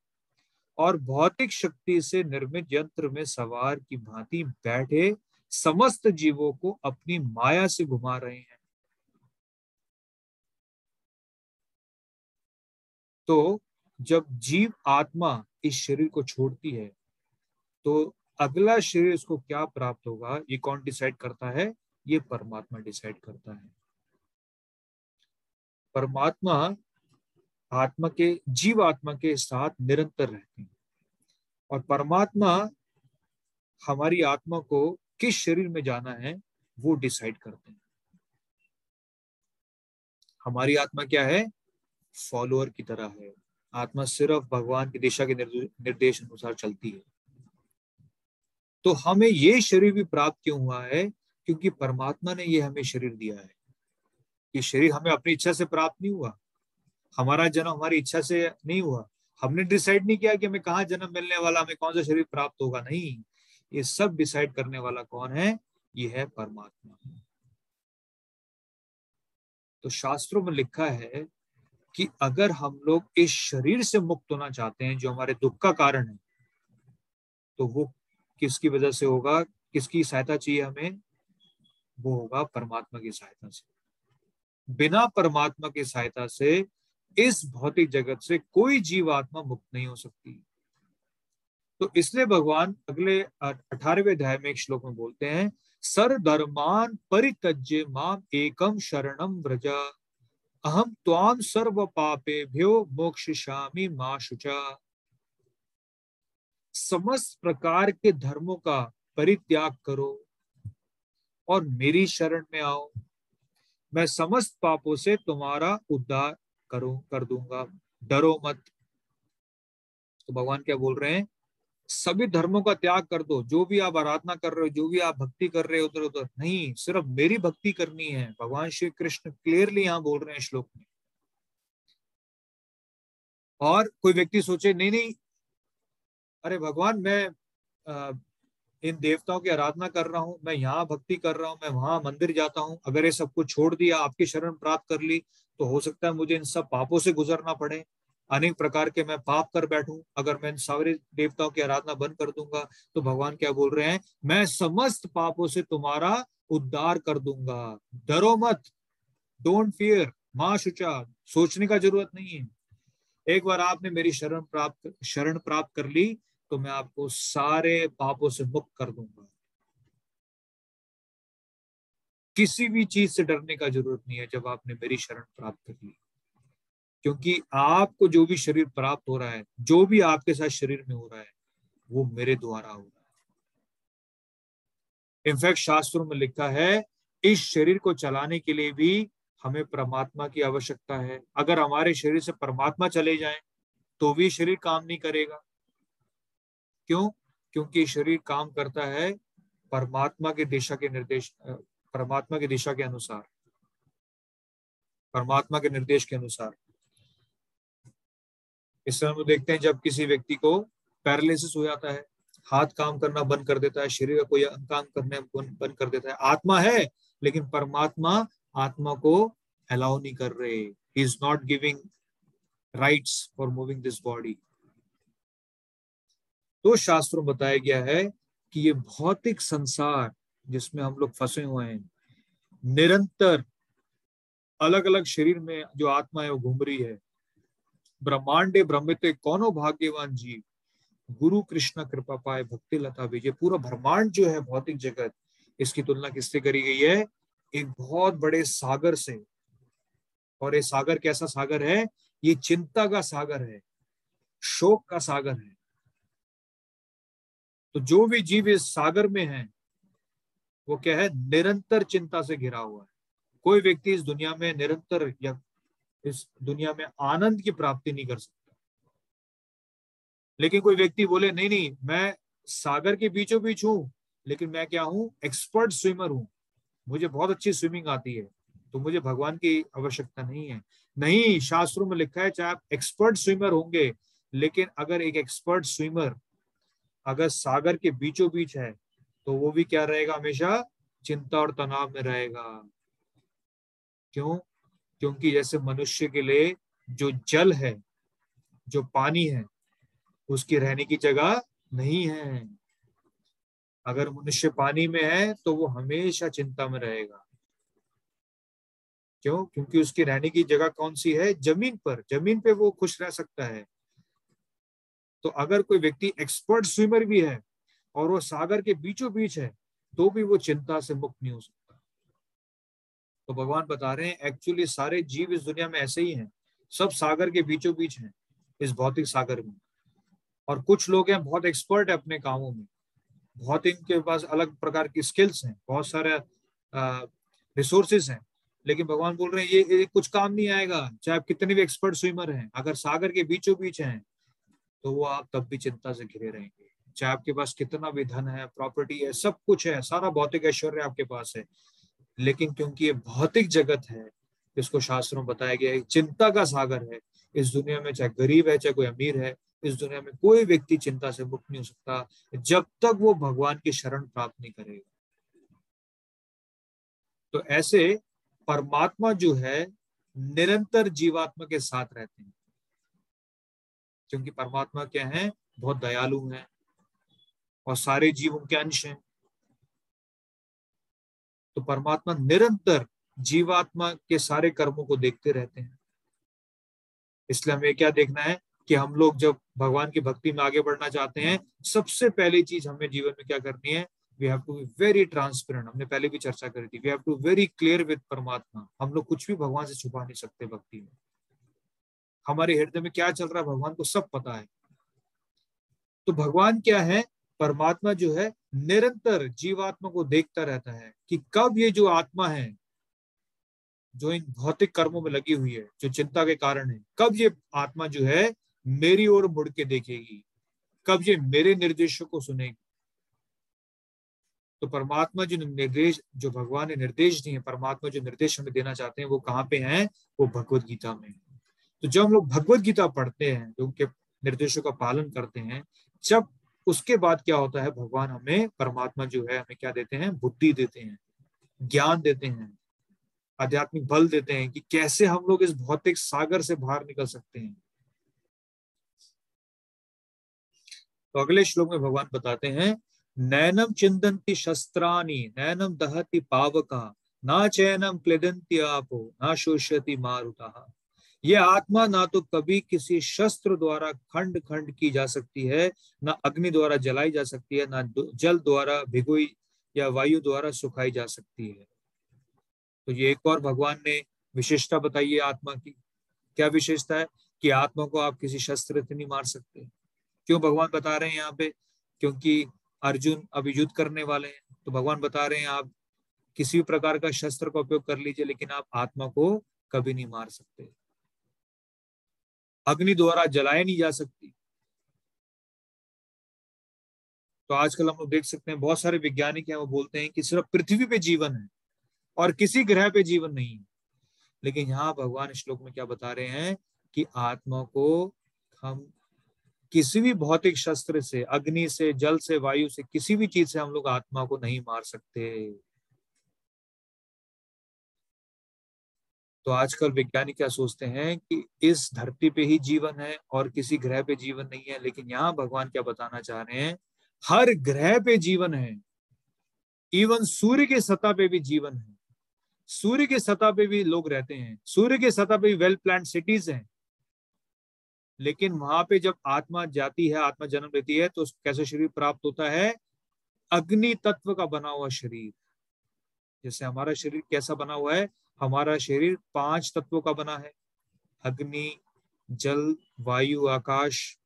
Speaker 1: और भौतिक शक्ति से निर्मित यंत्र में सवार की भांति बैठे समस्त जीवों को अपनी माया से घुमा रहे हैं। तो जब जीव आत्मा इस शरीर को छोड़ती है तो अगला शरीर इसको क्या प्राप्त होगा, ये कौन डिसाइड करता है? ये परमात्मा डिसाइड करता है। परमात्मा आत्मा के, जीव आत्मा के साथ निरंतर रहते हैं। और परमात्मा हमारी आत्मा को किस शरीर में जाना है, वो डिसाइड करते हैं। हमारी आत्मा क्या है? फॉलोअर की तरह है। आत्मा सिर्फ़ भगवान की दिशा के निर्देश अनुसार चलती है। तो हमें ये शरीर भी प्राप्त क्यों हुआ है? क्योंकि परमात्मा ने ये हमें शरीर दिया है। ये शरीर हमें अपनी इच्छा से प्राप्त नहीं हुआ, हमारा जन्म हमारी इच्छा से नहीं हुआ। हमने डिसाइड नहीं किया कि हमें कहा जन्म मिलने वाला, हमें कौन सा शरीर प्राप्त होगा। नहीं, ये सब डिसाइड करने वाला कौन है? ये है परमात्मा। तो शास्त्रों में लिखा है कि अगर हम लोग इस शरीर से मुक्त होना चाहते हैं, जो हमारे दुख का कारण है तो वो किसकी वजह से होगा? किसकी सहायता चाहिए हमें? वो होगा परमात्मा की सहायता से। बिना परमात्मा की सहायता से इस भौतिक जगत से कोई जीवात्मा मुक्त नहीं हो सकती। तो इसलिए भगवान अगले अठारहवें अध्याय में एक श्लोक में बोलते हैं सर धर्मान परितज्य माम एकम शरणम व्रज। अहम त्वाम सर्व पापे भ्यो मोक्ष शामी माँ शुचा। समस्त प्रकार के धर्मों का परित्याग करो और मेरी शरण में आओ। मैं समस्त पापों से तुम्हारा उद्धार करो, कर दूँगा। डरो मत। तो भगवान क्या बोल रहे हैं? सभी धर्मों का त्याग कर दो। जो भी आप आराधना कर रहे हो, जो भी आप भक्ति कर रहे हो, उधर उधर। नहीं, सिर्फ़ मेरी भक्ति करनी है। भगवान श्री कृष्ण क्लियरली यहाँ बोल रहे हैं श्लोक में। और कोई व्यक्ति सोचे, नहीं नहीं। अरे भगवान, मैं इन देवताओं की आराधना कर रहा हूँ, मैं यहाँ भक्ति कर रहा हूँ, मैं वहाँ मंदिर जाता हूँ, अगर ये सब कुछ छोड़ दिया, आपकी शरण प्राप्त कर ली तो हो सकता है मुझे इन सब पापों से गुजरना पड़े। अनेक प्रकार के मैं पाप कर बैठू, अगर मैं इन सारे देवताओं की आराधना बंद कर दूँगा तो भगवान क्या बोल रहे हैं, मैं समस्त पापों से तुम्हारा उद्धार कर दूँगा। डरो मत डोंट फियर माँ शुचा, सोचने का ज़रूरत नहीं है। एक बार आपने मेरी शरण प्राप्त शरण प्राप्त कर ली तो मैं आपको सारे पापों से मुक्त कर दूँगा। किसी भी चीज़ से डरने का ज़रूरत नहीं है जब आपने मेरी शरण प्राप्त कर ली। क्योंकि आपको जो भी शरीर प्राप्त हो रहा है, जो भी आपके साथ शरीर में हो रहा है, वो मेरे द्वारा हो रहा है। इनफैक्ट शास्त्रों में लिखा है, इस शरीर को चलाने के लिए भी हमें परमात्मा की आवश्यकता है। अगर हमारे शरीर से परमात्मा चले जाए तो भी शरीर काम नहीं करेगा। क्यों? क्योंकि शरीर काम करता है परमात्मा के दिशा के निर्देश परमात्मा की दिशा के अनुसार। परमात्मा के निर्देश के अनुसार। इस समय देखते हैं जब किसी व्यक्ति को पैरालिसिस हो जाता है, हाथ काम करना बंद कर देता है, शरीर का कोई अंग काम करने बंद कर देता है। आत्मा है, लेकिन परमात्मा आत्मा को अलाउ नहीं कर रहे। He is not giving rights for moving this body तो शास्त्रों में बताया गया है कि ये भौतिक संसार जिसमें हम लोग फंसे हुए हैं, निरंतर अलग अलग शरीर में जो आत्मा है वो घूम रही है। ब्रह्मांडे ब्रह्मते कौनो भाग्यवान जीव, गुरु कृष्ण कृपा पाए भक्ति लता विजय पूरा ब्रह्मांड जो है भौतिक जगत, इसकी तुलना किससे करी गई है? एक बहुत बड़े सागर से। और ये सागर कैसा सागर है? ये चिंता का सागर है, शोक का सागर है। तो जो भी जीव इस सागर में है, वो क्या है? निरंतर चिंता से घिरा हुआ है। कोई व्यक्ति इस दुनिया में निरंतर या इस दुनिया में आनंद की प्राप्ति नहीं कर सकता। लेकिन कोई व्यक्ति बोले, नहीं नहीं, मैं सागर के बीचों बीच हूँ, लेकिन मैं क्या हूँ? एक्सपर्ट स्विमर हूँ। मुझे बहुत अच्छी स्विमिंग आती है तो मुझे भगवान की आवश्यकता नहीं है। नहीं, शास्त्रों में लिखा है, चाहे आप एक्सपर्ट स्विमर होंगे, लेकिन अगर एक एक्सपर्ट स्विमर अगर सागर के बीचों बीच है तो वो भी क्या रहेगा हमेशा? चिंता और तनाव में रहेगा। क्यों? क्योंकि जैसे मनुष्य के लिए जो जल है, जो पानी है, उसकी रहने की जगह नहीं है। अगर मनुष्य पानी में है तो वो हमेशा चिंता में रहेगा। क्यों? क्योंकि उसकी रहने की जगह कौन सी है? ज़मीन पर। ज़मीन पे वो खुश रह सकता है। तो अगर कोई व्यक्ति एक्सपर्ट स्विमर भी है और वो सागर के बीचों बीच है तो भी वो चिंता से मुक्त नहीं हो सकता। तो भगवान बता रहे हैं एक्चुअली सारे जीव इस दुनिया में ऐसे ही हैं। सब सागर के बीचों बीच हैं इस भौतिक सागर में। और कुछ लोग हैं बहुत एक्सपर्ट है अपने कामों में। बहुत इनके पास अलग प्रकार की स्किल्स हैं बहुत सारे रिसोर्सेस हैं। लेकिन भगवान बोल रहे हैं ये, ये कुछ काम नहीं आएगा। चाहे आप कितने भी एक्सपर्ट स्विमर हैं अगर सागर के बीचों बीच हैं तो वो आप तब भी चिंता से घिरे रहेंगे। चाहे आपके पास कितना भी धन है प्रॉपर्टी है, सब कुछ है, सारा भौतिक ऐश्वर्य आपके पास है। लेकिन क्योंकि ये भौतिक जगत है, इसको शास्त्रों में बताया गया है चिंता का सागर है। इस दुनिया में चाहे गरीब है, चाहे कोई अमीर है, इस दुनिया में कोई व्यक्ति चिंता से मुक्त नहीं हो सकता, जब तक वो भगवान की शरण प्राप्त नहीं करेगा। तो ऐसे परमात्मा जो है, निरंतर जीवात्मा के साथ रहते हैं। क्योंकि परमात्मा क्या है? बहुत दयालु है। और सारे जीव उनके अंश हैं। तो परमात्मा निरंतर जीवात्मा के सारे कर्मों को देखते रहते हैं। इसलिए हमें क्या देखना है कि हम लोग जब भगवान की भक्ति में आगे बढ़ना चाहते हैं, सबसे पहली चीज़ हमें जीवन में क्या करनी है? We have to be very transparent हमने पहले भी चर्चा करी थी। We have to very clear with परमात्मा। हम लोग कुछ भी भगवान से छुपा नहीं सकते भक्ति में। हमारे हृदय में क्या चल रहा है, भगवान को सब पता है। तो भगवान क्या है, परमात्मा जो है, निरंतर जीवात्मा को देखता रहता है कि कब ये जो आत्मा है, जो इन भौतिक कर्मों में लगी हुई है, जो चिंता के कारण है, कब ये आत्मा जो है, मेरी ओर मुड़ के देखेगी, कब ये मेरे निर्देशों को सुनेगी। तो परमात्मा जो निर्देश, जो भगवान ने निर्देश दिए परमात्मा जो निर्देश हमें देना चाहते हैं, वो कहाँ पे हैं, वो भगवत गीता में तो जब हम लोग भगवत गीता पढ़ते हैं, जो उनके निर्देशों का पालन करते हैं, जब उसके बाद क्या होता है, भगवान हमें परमात्मा जो है, हमें क्या देते हैं? बुद्धि देते हैं, ज्ञान देते हैं, आध्यात्मिक बल देते हैं कि कैसे हम लोग इस भौतिक सागर से बाहर निकल सकते हैं। तो अगले श्लोक में भगवान बताते हैं नैनम चिंदंती शस्त्राणी नैनम दहती पावका, ना चैनम क्लिदंती आपो, ना शोषति मारुता। ये आत्मा ना तो कभी किसी शस्त्र द्वारा खंड खंड की जा सकती है, ना अग्नि द्वारा जलाई जा सकती है, ना जल द्वारा भिगोई या वायु द्वारा सुखाई जा सकती है। तो ये एक और भगवान ने विशेषता बताई है आत्मा की। क्या विशेषता है? कि आत्मा को आप किसी शस्त्र से नहीं मार सकते। क्यों भगवान बता रहे हैं यहाँ पे? क्योंकि अर्जुन अभी युद्ध करने वाले हैं। तो भगवान बता रहे हैं, आप किसी भी प्रकार का शस्त्र का उपयोग कर लीजिए, लेकिन आप आत्मा को कभी नहीं मार सकते। अग्नि द्वारा जलाए नहीं जा सकती। तो आजकल हम लोग देख सकते हैं, बहुत सारे वैज्ञानिक हैं, वो बोलते हैं कि सिर्फ़ पृथ्वी पे जीवन है और किसी ग्रह पे जीवन नहीं है। लेकिन यहाँ भगवान श्लोक में क्या बता रहे हैं कि आत्मा को हम किसी भी भौतिक शस्त्र से, अग्नि से, जल से, वायु से, किसी भी चीज़ से हम लोग आत्मा को नहीं मार सकते। तो आजकल वैज्ञानिक क्या सोचते हैं कि इस धरती पे ही जीवन है और किसी ग्रह पे जीवन नहीं है, लेकिन यहाँ भगवान क्या बताना चाह रहे हैं, हर ग्रह पे जीवन है। इवन सूर्य के सतह पे भी जीवन है। सूर्य के सतह पे भी लोग रहते हैं। सूर्य के सतह पे भी वेल प्लान सिटीज़ हैं। लेकिन वहाँ पे जब आत्मा जाती है, आत्मा जन्म लेती है तो कैसे शरीर प्राप्त होता है? अग्नि तत्व का बना हुआ शरीर। जैसे हमारा शरीर कैसा बना हुआ है? हमारा शरीर पाँच तत्वों का बना है। अग्नि, जल, वायु, आकाश,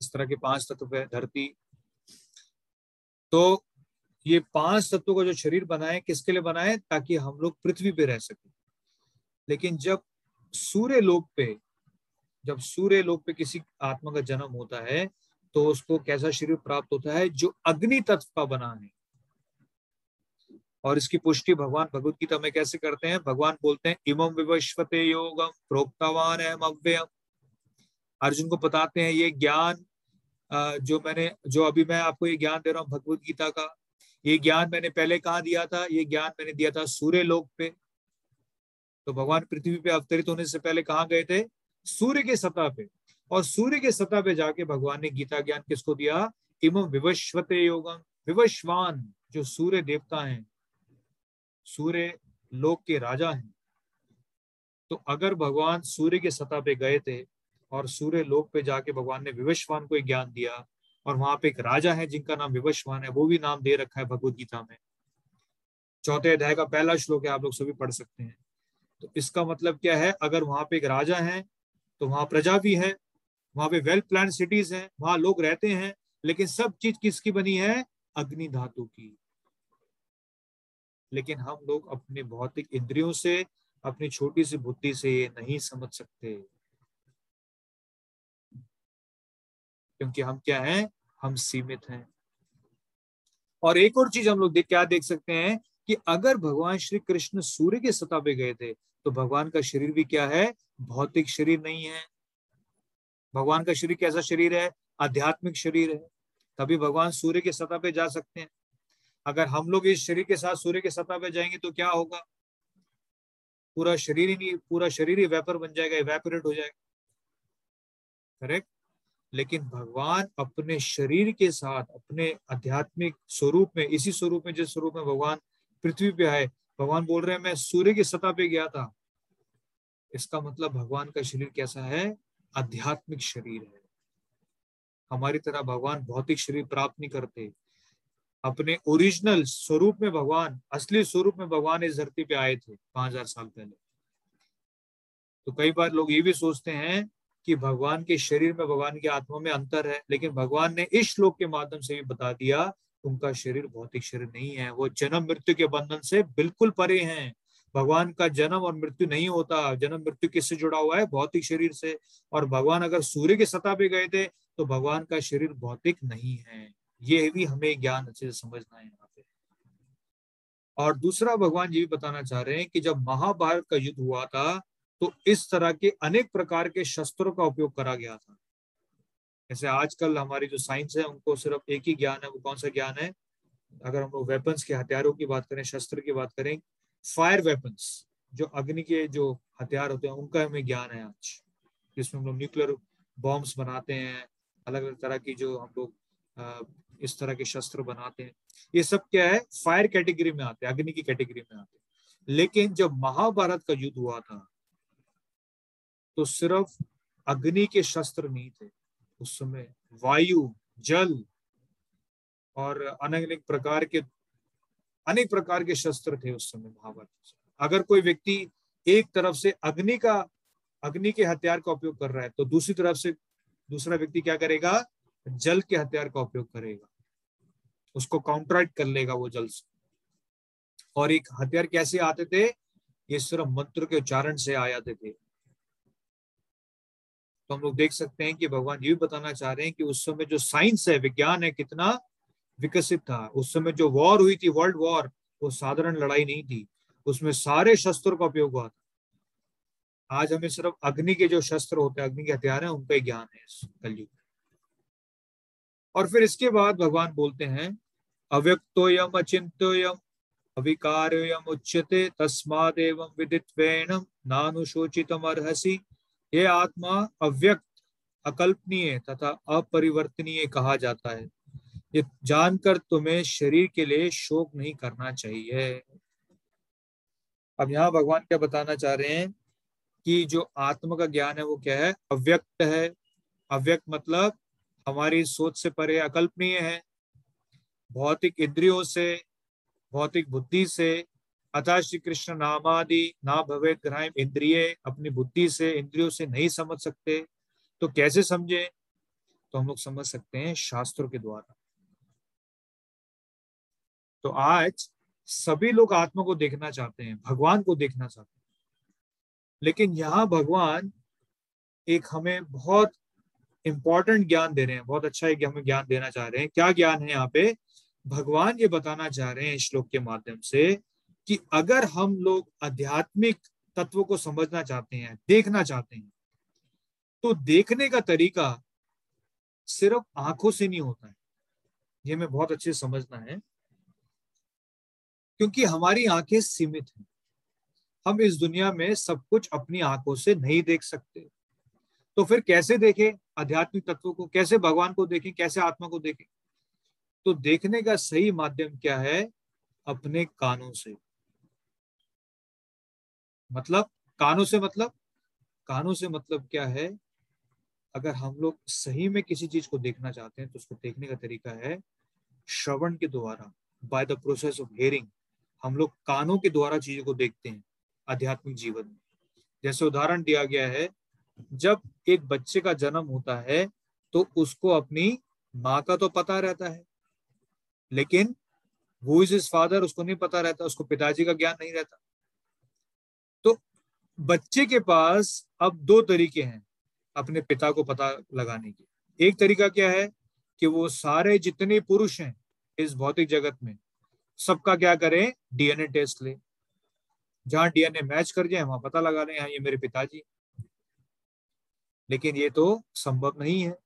Speaker 1: इस तरह के पाँच तत्व है, धरती। तो ये पाँच तत्वों का जो शरीर बनाए, किसके लिए बनाए? ताकि हम लोग पृथ्वी पे रह सके। लेकिन जब सूर्य लोक पे, जब सूर्य लोक पे किसी आत्मा का जन्म होता है तो उसको कैसा शरीर प्राप्त होता है? जो अग्नि तत्व का बना है। और इसकी पुष्टि भगवान भगवत गीता में कैसे करते हैं? भगवान बोलते हैं इमम विवस्वते योगम प्रोक्तावान अव्ययम। अर्जुन को बताते हैं, ये ज्ञान जो मैंने, जो अभी मैं आपको ये ज्ञान दे रहा हूँ भगवत गीता का, ये ज्ञान मैंने पहले कहा दिया था? ये ज्ञान मैंने दिया था सूर्य लोक पे। तो भगवान पृथ्वी पे अवतरित होने से पहले कहा गए थे? सूर्य के सतह पे। और सूर्य के सतह पे जाके भगवान ने गीता ज्ञान किसको दिया? इम विवश्वते योगम विवस्वान जो सूर्य देवता हैं। सूर्य लोक के राजा हैं। तो अगर भगवान सूर्य के सतह पे गए थे और सूर्य लोक पे जाके भगवान ने विवस्वान को ज्ञान दिया और वहाँ पे एक राजा है जिनका नाम विवस्वान है, वो भी नाम दे रखा है भगवत गीता में। चौथे अध्याय का पहला श्लोक है, आप लोग सभी पढ़ सकते हैं। तो इसका मतलब क्या है? अगर वहाँ पे एक राजा है तो वहाँ प्रजा भी है, वहाँ पे वेल प्लान सिटीज़ हैं, वहाँ लोग रहते हैं, लेकिन सब चीज़ किसकी बनी है? अग्नि धातु की। लेकिन हम लोग अपने भौतिक इंद्रियों से, अपनी छोटी सी बुद्धि से ये नहीं समझ सकते। क्योंकि हम क्या हैं? हम सीमित हैं। और एक और चीज़ हम लोग देख, क्या देख सकते हैं कि अगर भगवान श्री कृष्ण सूर्य के सतह पे गए थे तो भगवान का शरीर भी क्या है? भौतिक शरीर नहीं है। भगवान का शरीर कैसा शरीर है? आध्यात्मिक शरीर है। तभी भगवान सूर्य के सतह पे जा सकते हैं। अगर हम लोग इस शरीर के साथ सूर्य के सतह पे जाएँगे तो क्या होगा? पूरा शरीर ही नहीं, पूरा शरीर ही वेपर बन जाएगा इवेपोरेट हो जाएगा। करेक्ट लेकिन भगवान अपने शरीर के साथ, अपने आध्यात्मिक स्वरूप में, इसी स्वरूप में, जिस स्वरूप में भगवान पृथ्वी पे आए, भगवान बोल रहे हैं, मैं सूर्य की सतह पे गया था। इसका मतलब भगवान का शरीर कैसा है? आध्यात्मिक शरीर है। हमारी तरह भगवान भौतिक शरीर प्राप्त नहीं करते। अपने ओरिजिनल स्वरूप में भगवान, असली स्वरूप में भगवान इस धरती पे आए थे पाँच हज़ार साल पहले। तो कई बार लोग ये भी सोचते हैं कि भगवान के शरीर में, भगवान की आत्मा में अंतर है, लेकिन भगवान ने इस श्लोक के माध्यम से भी बता दिया, उनका शरीर भौतिक शरीर नहीं है, वो जन्म मृत्यु के बंधन से बिल्कुल परे हैं। भगवान का जन्म और मृत्यु नहीं होता, जन्म मृत्यु किससे जुड़ा हुआ है? भौतिक शरीर से। और भगवान अगर सूर्य के सतह पे गए थे तो भगवान का शरीर भौतिक नहीं है। ये भी हमें ज्ञान अच्छे से समझना है यहाँ पे। और दूसरा भगवान ये भी बताना चाह रहे हैं कि जब महाभारत का युद्ध हुआ था तो इस तरह के अनेक प्रकार के शस्त्रों का उपयोग करा गया था। जैसे आजकल हमारी जो साइंस है, उनको सिर्फ़ एक ही ज्ञान है, वो कौन सा ज्ञान है? अगर हम लोग वेपन्स के हथियारों की बात करें, शस्त्र की बात करें, फायर वेपन्स, जो अग्नि के जो हथियार होते हैं, उनका हमें ज्ञान है आज। जिसमें हम लोग न्यूक्लियर बॉम्ब्स बनाते हैं अलग अलग तरह की जो हम लोग इस तरह के शस्त्र बनाते हैं। ये सब क्या है? फायर कैटेगरी में आते हैं, अग्नि की कैटेगरी में आते हैं। लेकिन जब महाभारत का युद्ध हुआ था तो सिर्फ़ अग्नि के शस्त्र नहीं थे। उस समय वायु, जल और अनेक अनेक प्रकार के, अनेक प्रकार के शस्त्र थे उस समय महाभारत अगर कोई व्यक्ति एक तरफ़ से अग्नि का, अग्नि के हथियार का उपयोग कर रहा है तो दूसरी तरफ़ से दूसरा व्यक्ति क्या करेगा? जल के हथियार का उपयोग करेगा। उसको काउंटराइट कर लेगा वो जल से। और एक हथियार कैसे आते थे? ये सिर्फ़ मंत्र के उच्चारण से आ जाते थे। तो हम लोग देख सकते हैं कि भगवान ये भी बताना चाह रहे हैं कि उस समय जो साइंस है, विज्ञान है, कितना विकसित था। उस समय जो वॉर हुई थी वर्ल्ड वॉर वो साधारण लड़ाई नहीं थी। उसमें सारे शस्त्रों का उपयोग हुआ था। आज हमें सिर्फ़ अग्नि के जो शस्त्र होते हैं, अग्नि के हथियार हैं, उनका ज्ञान है कलयुग और फिर इसके बाद भगवान बोलते हैं, अव्यक्तोयम अचिंतोयम अविकार्यम उच्यते तस्माद एवं विदित्वेण नानुशोचितम अर्हसी ये आत्मा, अव्यक्त, अकल्पनीय तथा अपरिवर्तनीय कहा जाता है। ये जानकर तुम्हें शरीर के लिए शोक नहीं करना चाहिए। अब यहाँ भगवान क्या बताना चाह रहे हैं कि जो आत्मा का ज्ञान है वो क्या है? अव्यक्त है। अव्यक्त मतलब हमारी सोच से परे अकल्पनीय है, भौतिक इंद्रियों से, भौतिक बुद्धि से, अतः श्री कृष्ण नामादि ना भवे ग्राम इंद्रिय अपनी बुद्धि से, इंद्रियों से नहीं समझ सकते तो कैसे समझे? तो हम लोग समझ सकते हैं शास्त्रों के द्वारा। तो आज सभी लोग आत्मा को देखना चाहते हैं, भगवान को देखना चाहते हैं। लेकिन यहाँ भगवान एक हमें बहुत इंपॉर्टेंट ज्ञान दे रहे हैं। बहुत अच्छा एक हमें ज्ञान देना चाह रहे हैं। क्या ज्ञान है यहाँ पे? भगवान ये बताना चाह रहे हैं श्लोक के माध्यम से कि अगर हम लोग आध्यात्मिक तत्व को समझना चाहते हैं, देखना चाहते हैं तो देखने का तरीका सिर्फ़ आँखों से नहीं होता है। ये हमें बहुत अच्छे समझना है। क्योंकि हमारी आँखें सीमित हैं। हम इस दुनिया में सब कुछ अपनी आँखों से नहीं देख सकते। तो फिर कैसे देखें आध्यात्मिक तत्वों को? कैसे भगवान को देखें? कैसे आत्मा को देखें? तो देखने का सही माध्यम क्या है? अपने कानों से। मतलब कानों से मतलब? कानों से मतलब क्या है? अगर हम लोग सही में किसी चीज़ को देखना चाहते हैं तो उसको देखने का तरीका है श्रवण के द्वारा by the process of hearing हम लोग कानों के द्वारा चीज़ों को देखते हैं आध्यात्मिक जीवन में। जैसे उदाहरण दिया गया है जब एक बच्चे का जन्म होता है तो उसको अपनी माँ का तो पता रहता है। लेकिन वो इज़ इज़ फादर उसको नहीं पता रहता, उसको पिताजी का ज्ञान नहीं रहता। तो बच्चे के पास अब दो तरीके हैं अपने पिता को पता लगाने के। एक तरीका क्या है कि वो सारे जितने पुरुष हैं इस भौतिक जगत में, सबका क्या करें? डीएनए टेस्ट ले। जहाँ डीएनए मैच कर जाए, वहाँ पता लगा लें हाँ ये मेरे पिताजी लेकिन ये तो संभव नहीं है।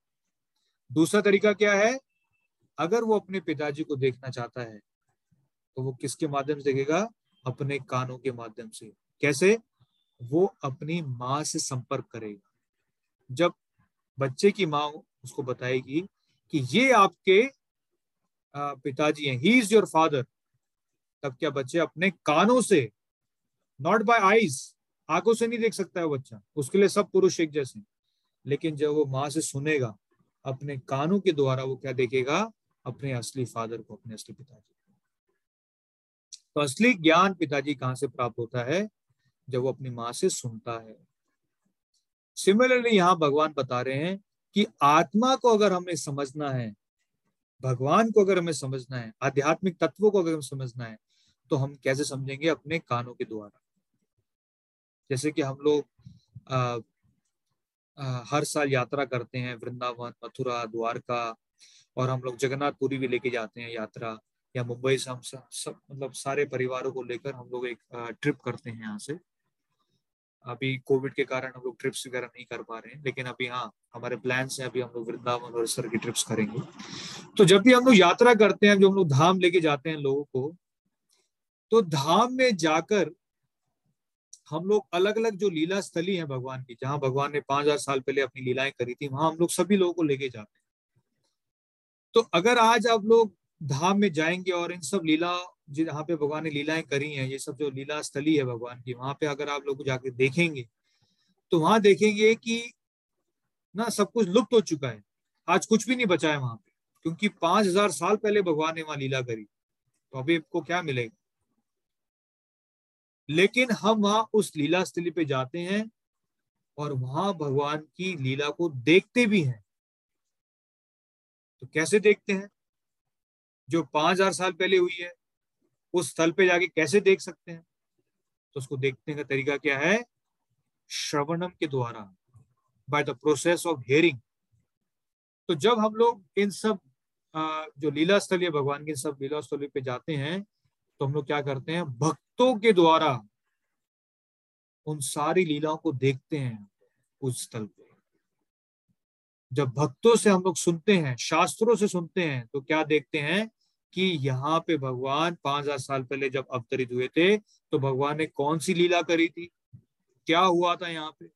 Speaker 1: दूसरा तरीका क्या है? अगर वो अपने पिताजी को देखना चाहता है तो वो किसके माध्यम से देखेगा? अपने कानों के माध्यम से। कैसे? वो अपनी माँ से संपर्क करेगा। जब बच्चे की माँ उसको बताएगी कि ये आपके पिताजी हैं ही इज़ योर फादर तब क्या बच्चे अपने कानों से नॉट बाय आईज आँखों से नहीं देख सकता है बच्चा? उसके लिए सब पुरुष एक जैसे लेकिन जब वो माँ से सुनेगा, अपने कानों के द्वारा वो क्या देखेगा? अपने असली फादर को, अपने असली पिताजी तो असली ज्ञान पिताजी कहाँ से प्राप्त होता है? जब वो अपनी माँ से सुनता है। सिमिलरली यहाँ भगवान बता रहे हैं कि आत्मा को अगर हमें समझना है, भगवान को अगर हमें समझना है, आध्यात्मिक तत्वों को अगर हमें समझना है तो हम कैसे समझेंगे? अपने कानों के द्वारा। जैसे कि हम लोग हर साल यात्रा करते हैं वृंदावन मथुरा द्वारका और हम लोग जगन्नाथपुरी भी लेके जाते हैं यात्रा या मुंबई से हम सब, सब मतलब सारे परिवारों को लेकर हम लोग एक ट्रिप करते हैं यहाँ से। अभी कोविड के कारण हम लोग ट्रिप्स वगैरह नहीं कर पा रहे हैं लेकिन अभी हाँ हमारे प्लान है अभी हम लोग वृंदावन और सर की ट्रिप्स करेंगे। तो जब भी हम लोग यात्रा करते हैं जो हम लोग धाम लेके जाते हैं लोगों को तो धाम में जाकर हम लोग अलग अलग जो लीला स्थली है भगवान की, जहाँ भगवान ने पाँच हज़ार साल पहले अपनी लीलाएँ करी थी, वहाँ हम लोग सभी लोगों को लेके जाते हैं। तो अगर आज आप लोग धाम में जाएँगे और इन सब लीला, जहाँ पे भगवान ने लीलाएँ करी हैं, ये सब जो लीला स्थली है भगवान की, वहाँ पे अगर आप लोग जाके देखेंगे तो वहाँ देखेंगे कि ना सब कुछ लुप्त हो चुका है। आज कुछ भी नहीं बचा है वहाँ पे, क्योंकि पाँच हज़ार साल पहले भगवान ने वहाँ लीला करी। तो अभी आपको क्या मिलेगा? लेकिन हम वहाँ उस लीला स्थली पे जाते हैं और वहाँ भगवान की लीला को देखते भी हैं। तो कैसे देखते हैं? जो पाँच हज़ार साल पहले हुई है, उस स्थल पे जाके कैसे देख सकते हैं? तो उसको देखने का तरीका क्या है? श्रवणम के द्वारा by the process of hearing तो जब हम लोग इन सब जो लीला स्थलीय भगवान के सब लीला स्थली पे जाते हैं तो हम लोग क्या करते हैं? भक्तों के द्वारा उन सारी लीलाओं को देखते हैं उस स्थल पे। जब भक्तों से हम लोग सुनते हैं, शास्त्रों से सुनते हैं तो क्या देखते हैं कि यहाँ पे भगवान पाँच हज़ार साल पहले जब अवतरित हुए थे तो भगवान ने कौन सी लीला करी थी? क्या हुआ था यहाँ पे?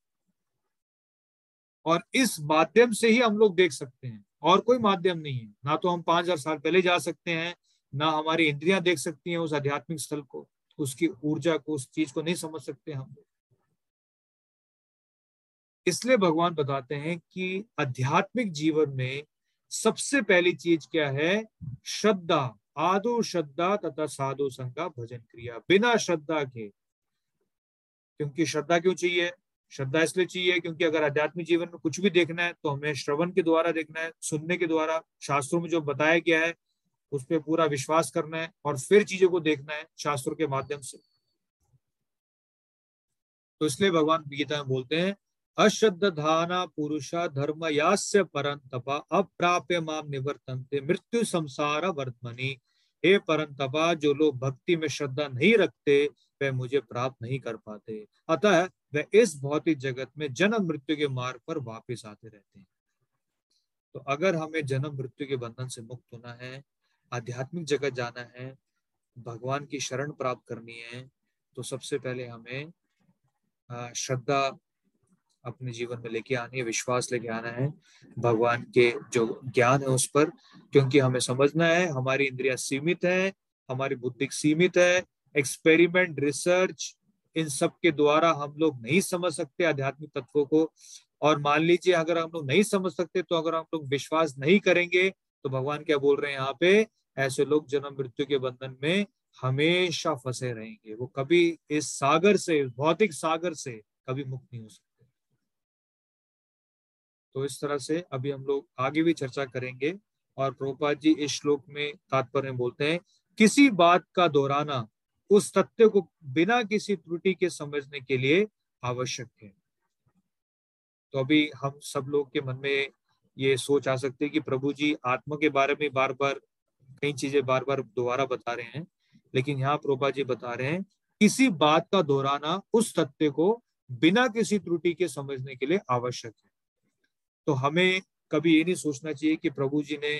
Speaker 1: और इस माध्यम से ही हम लोग देख सकते हैं। और कोई माध्यम नहीं है। ना तो हम पाँच हज़ार साल पहले जा सकते हैं ना हमारी इंद्रियाँ देख सकती हैं उस आध्यात्मिक स्थल को, उसकी ऊर्जा को, उस चीज़ को नहीं समझ सकते हम। इसलिए भगवान बताते हैं कि आध्यात्मिक जीवन में सबसे पहली चीज़ क्या है? श्रद्धा, आदो श्रद्धा तथा साधु संघ भजन क्रिया, बिना श्रद्धा के। क्योंकि श्रद्धा क्यों चाहिए? श्रद्धा इसलिए चाहिए क्योंकि अगर आध्यात्मिक जीवन में कुछ भी देखना है तो हमें श्रवण के द्वारा देखना है, सुनने के द्वारा। शास्त्रों में जो बताया गया है उस पर पूरा विश्वास करना है और फिर चीज़ों को देखना है शास्त्रों के माध्यम से। तो इसलिए भगवान गीता में बोलते हैं अश्रद्धाना पुरुष धर्म यास्य परंतपा अप्राप्य माम निवर्तनते, मृत्यु संसार वर्तमनी। हे परंतपा, जो लोग भक्ति में श्रद्धा नहीं रखते वह मुझे प्राप्त नहीं कर पाते। अतः वह इस भौतिक जगत में जन्म मृत्यु के मार्ग पर वापस आते रहते हैं। तो अगर हमें जन्म मृत्यु के बंधन से मुक्त होना है आध्यात्मिक जगत जाना है, भगवान की शरण प्राप्त करनी है तो सबसे पहले हमें श्रद्धा अपने जीवन में लेके आनी है, विश्वास लेके आना है, भगवान के जो ज्ञान है उस पर, क्योंकि हमें समझना है, हमारी इंद्रिया सीमित है, हमारी बुद्धि सीमित है एक्सपेरिमेंट रिसर्च इन सब के द्वारा हम लोग नहीं समझ सकते आध्यात्मिक तत्वों को, और मान लीजिए अगर हम लोग नहीं समझ सकते तो अगर हम लोग विश्वास नहीं करेंगे तो भगवान क्या बोल रहे हैं यहाँ पे? ऐसे लोग जन्म मृत्यु के बंधन में हमेशा फंसे रहेंगे। वो कभी इस सागर से, भौतिक सागर से कभी मुक्त नहीं हो सकते। तो इस तरह से अभी हम लोग आगे भी चर्चा करेंगे और प्रोपात जी इस श्लोक में तात्पर्य बोलते हैं, किसी बात का दोहराना उस तथ्य को बिना किसी त्रुटि के समझने के लिए आवश्यक है। तो अभी हम सब लोग के मन में ये सोच आ सकती है कि प्रभु जी आत्मा के बारे में बार बार कई चीज़ें बार बार दोबारा बता रहे हैं, लेकिन यहाँ प्रोपा जी बता रहे हैं, किसी बात का दोहराना उस तथ्य को बिना किसी त्रुटि के समझने के लिए आवश्यक है। तो हमें कभी ये नहीं सोचना चाहिए कि प्रभु जी ने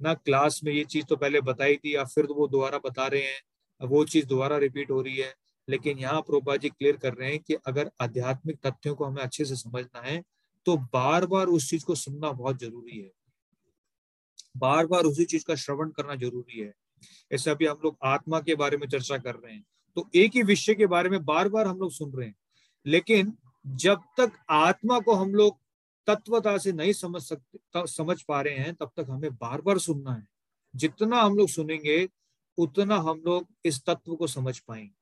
Speaker 1: ना क्लास में ये चीज़ तो पहले बताई थी या फिर वो दोबारा बता रहे हैं वो चीज़ दोबारा रिपीट हो रही है, लेकिन यहाँ प्रोपा जी क्लियर कर रहे हैं कि अगर आध्यात्मिक तथ्यों को हमें अच्छे से समझना है तो बार बार उस चीज़ को सुनना बहुत ज़रूरी है। बार बार उसी चीज़ का श्रवण करना ज़रूरी है। ऐसे अभी हम लोग आत्मा के बारे में चर्चा कर रहे हैं तो एक ही विषय के बारे में बार बार हम लोग सुन रहे हैं। लेकिन जब तक आत्मा को हम लोग तत्वता से नहीं समझ सकते समझ पा रहे हैं, तब तक हमें बार बार सुनना है। जितना हम लोग सुनेंगे, उतना हम लोग इस तत्व को समझ पाएँगे।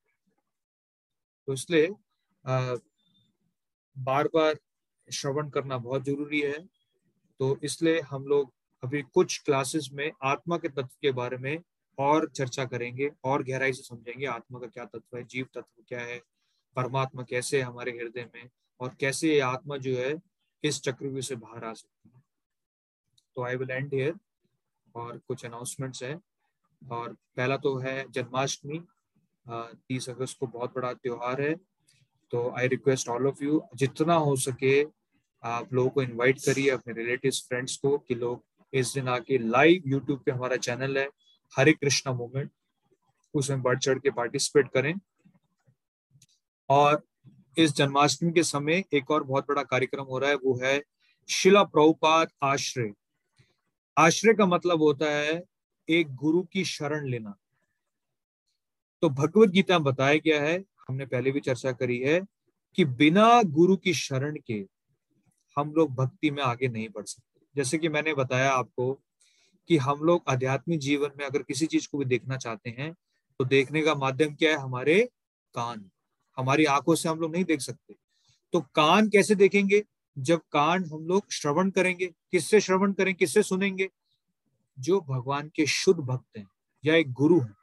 Speaker 1: तो इसलिए बार बार श्रवण करना बहुत ज़रूरी है। तो इसलिए हम लोग अभी कुछ क्लासेस में आत्मा के तत्व के बारे में और चर्चा करेंगे और गहराई से समझेंगे आत्मा का क्या तत्व है, जीव तत्व क्या है, परमात्मा कैसे है हमारे हृदय में और कैसे ये आत्मा जो है इस चक्रव्यूह से बाहर आ सकती है। तो आई विल एंड हियर और कुछ अनाउंसमेंट्स है। और पहला तो है जन्माष्टमी। तीस अगस्त को बहुत बड़ा त्योहार है। तो I request all of you जितना हो सके आप लोगों को इनवाइट करिए अपने रिलेटिव्स फ्रेंड्स को कि लोग इस दिन आके लाइव यूट्यूब पे हमारा चैनल है, हरे कृष्णा मूवमेंट उसमें बढ़ चढ़ के पार्टिसिपेट करें। और इस जन्माष्टमी के समय एक और बहुत बड़ा कार्यक्रम हो रहा है, वो है शिला प्रभुपात आश्रय। आश्रय का मतलब होता है एक गुरु की शरण लेना। तो भगवत गीता में बताया गया है, हमने पहले भी चर्चा करी है कि बिना गुरु की शरण के हम लोग भक्ति में आगे नहीं बढ़ सकते। जैसे कि मैंने बताया आपको कि हम लोग आध्यात्मिक जीवन में अगर किसी चीज़ को भी देखना चाहते हैं तो देखने का माध्यम क्या है? हमारे कान। हमारी आँखों से हम लोग नहीं देख सकते। तो कान कैसे देखेंगे? जब कान हम लोग श्रवण करेंगे, किससे श्रवण करें, किससे सुनेंगे? जो भगवान के शुद्ध भक्त हैं या एक गुरु है।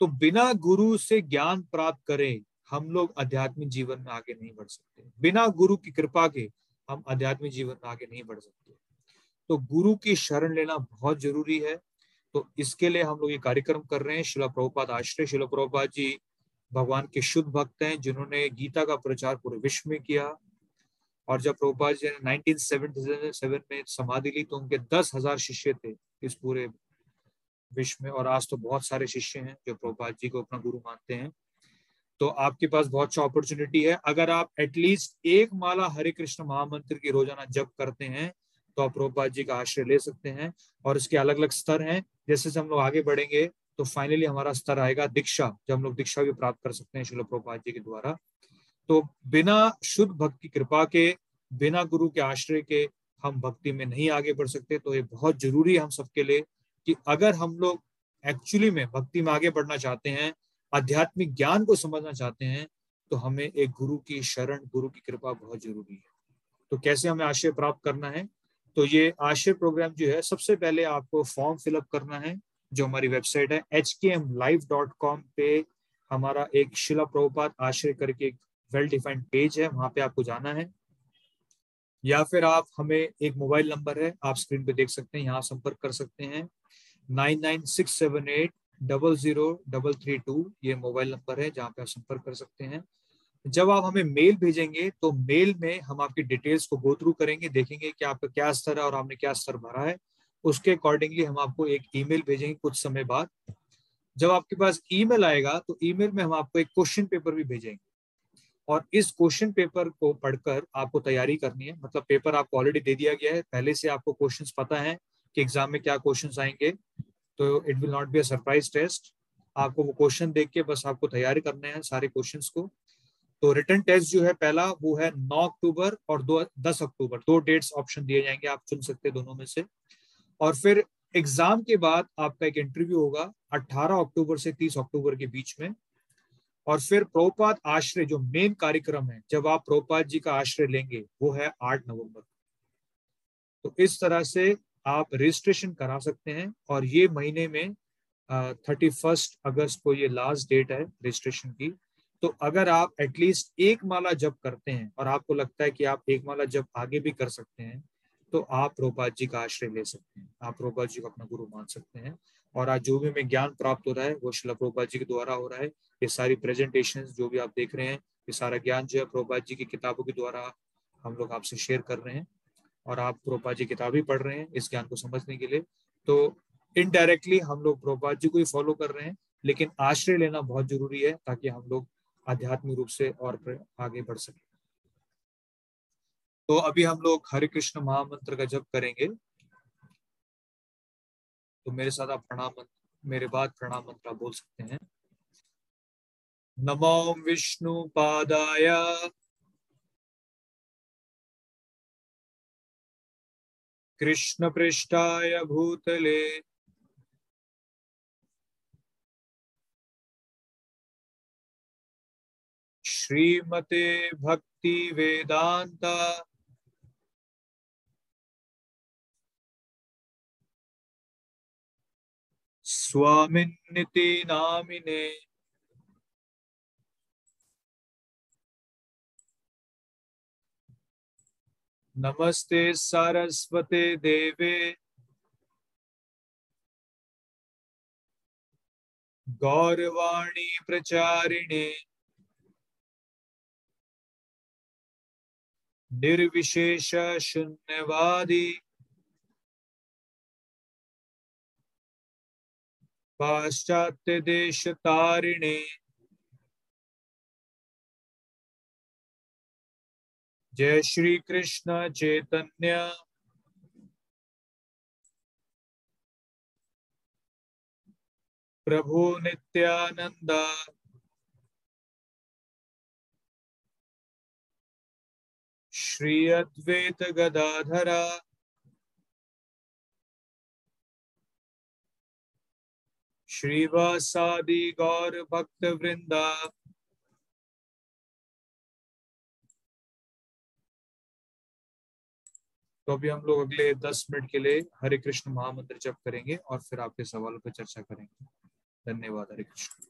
Speaker 1: तो बिना गुरु से ज्ञान प्राप्त करें हम लोग आध्यात्मिक जीवन में आगे नहीं बढ़ सकते। बिना गुरु की कृपा के हम आध्यात्मिक जीवन में आगे नहीं बढ़ सकते। तो गुरु की शरण लेना बहुत ज़रूरी है। तो इसके लिए हम लोग ये कार्यक्रम कर रहे हैं। शिला प्रभुपाद आश्रय, शिला प्रभुपाद जी भगवान के शुद्ध भक्त हैं, जिन्होंने गीता का प्रचार पूरे विश्व में किया। और जब प्रभुपाद जी ने 1977 में समाधि ली तो उनके दस हज़ार शिष्य थे इस पूरे विश्व में। और आज तो बहुत सारे शिष्य हैं जो प्रभुपाद जी को अपना गुरु मानते हैं। तो आपके पास बहुत अच्छा अपॉर्चुनिटी है। अगर आप एटलीस्ट एक माला हरे कृष्ण महामंत्र की रोज़ाना जप करते हैं तो आप प्रभुपाद जी का आश्रय ले सकते हैं और इसके अलग अलग स्तर हैं। जैसे जैसे हम लोग आगे बढ़ेंगे तो फाइनली हमारा स्तर आएगा दीक्षा, जब हम लोग दीक्षा भी प्राप्त कर सकते हैं शिल प्रभुपाद जी के द्वारा। तो बिना शुद्ध भक्त की कृपा के, बिना गुरु के आश्रय के हम भक्ति में नहीं आगे बढ़ सकते। तो ये बहुत ज़रूरी है हम सबके लिए कि अगर हम लोग एक्चुअली में भक्ति में आगे बढ़ना चाहते हैं आध्यात्मिक ज्ञान को समझना चाहते हैं तो हमें एक गुरु की शरण, गुरु की कृपा बहुत ज़रूरी है। तो कैसे हमें आश्रय प्राप्त करना है? तो ये आश्रय प्रोग्राम जो है, सबसे पहले आपको फॉर्म फिलअप करना है, जो हमारी वेबसाइट है एच के एम लाइव डॉट कॉम पे हमारा एक शिला प्रभुपात आश्रय करके एक वेल डिफाइंड पेज है, वहाँ पे आपको जाना है। या फिर आप, हमें एक मोबाइल नंबर है, आप स्क्रीन पे देख सकते हैं, यहाँ संपर्क कर सकते हैं। Nine nine six seven eight double zero double three two ये मोबाइल नंबर है जहाँ पे आप संपर्क कर सकते हैं। जब आप हमें मेल भेजेंगे तो मेल में हम आपकी डिटेल्स को गो थ्रू करेंगे, देखेंगे कि आपका क्या स्तर है और आपने क्या स्तर भरा है। उसके अकॉर्डिंगली हम आपको एक ईमेल भेजेंगे कुछ समय बाद। जब आपके पास ईमेल आएगा तो ईमेल में हम आपको एक क्वेश्चन पेपर भी भेजेंगे। और इस क्वेश्चन पेपर को पढ़कर आपको तैयारी करनी है। मतलब पेपर आपको ऑलरेडी दे दिया गया है। पहले से आपको क्वेश्चंस पता है कि एग्ज़ाम में क्या क्वेश्चंस आएँगे। तो it will not be a surprise test आपको वो क्वेश्चन देख के बस आपको तैयारी करने हैं सारे क्वेश्चंस को। तो रिटर्न टेस्ट जो है पहला, वो है 9 अक्टूबर और दो, दस अक्टूबर। दो डेट्स ऑप्शन दिए जाएँगे, आप चुन सकते हैं दोनों में से। और फिर एग्ज़ाम के बाद आपका एक इंटरव्यू होगा 18 अक्टूबर से 30 अक्टूबर के बीच में। और फिर प्रोपात आश्रय, जो मेन कार्यक्रम है, जब आप प्रोपात जी का आश्रय लेंगे, वो है आठ नवंबर तो इस तरह से आप रजिस्ट्रेशन करा सकते हैं और ये महीने में थर्टी फ़र्स्ट अगस्त को ये लास्ट डेट है रजिस्ट्रेशन की। तो अगर आप एटलीस्ट एक माला जब करते हैं और आपको लगता है कि आप एक माला जब आगे भी कर सकते हैं तो आप रोपात जी का आश्रय ले सकते हैं। आप रोपात जी को अपना गुरु मान सकते हैं। और आज जो भी हमें ज्ञान प्राप्त हो रहा है, वो शिला प्रोपात जी के द्वारा हो रहा है। ये सारी प्रेजेंटेशन जो भी आप देख रहे हैं, ये सारा ज्ञान जो है प्रोपात जी की किताबों के द्वारा हम लोग आपसे शेयर कर रहे हैं। और आप प्रोपात जी किताब ही पढ़ रहे हैं इस ज्ञान को समझने के लिए। तो इनडायरेक्टली हम लोग प्रोपात जी को ही फॉलो कर रहे हैं, लेकिन आश्रय लेना बहुत ज़रूरी है ताकि हम लोग आध्यात्मिक रूप से और आगे बढ़ सके। तो अभी हम लोग हरे कृष्ण महामंत्र का जप करेंगे। तो मेरे साथ आप प्रणाम मेरे बाद प्रणाम मंत्र बोल सकते हैं। नमो विष्णु पादाय कृष्ण पृष्ठाय भूतले। श्रीमते भक्ति वेदांता स्वामिन्निति नामिने। नमस्ते सारस्वते देवे। गौरवाणी प्रचारिणे। निर्विशेष शून्यवादी। पाश्चात्य देश तारिणे। जय श्री कृष्ण चैतन्य। प्रभु नित्यानंद श्री अद्वैत गदाधरा। श्रीवासादि गौर भक्त वृंदा तो अभी हम लोग अगले दस मिनट के लिए हरे कृष्ण महामंत्र जप करेंगे और फिर आपके सवालों पर चर्चा करेंगे। धन्यवाद, हरे कृष्ण।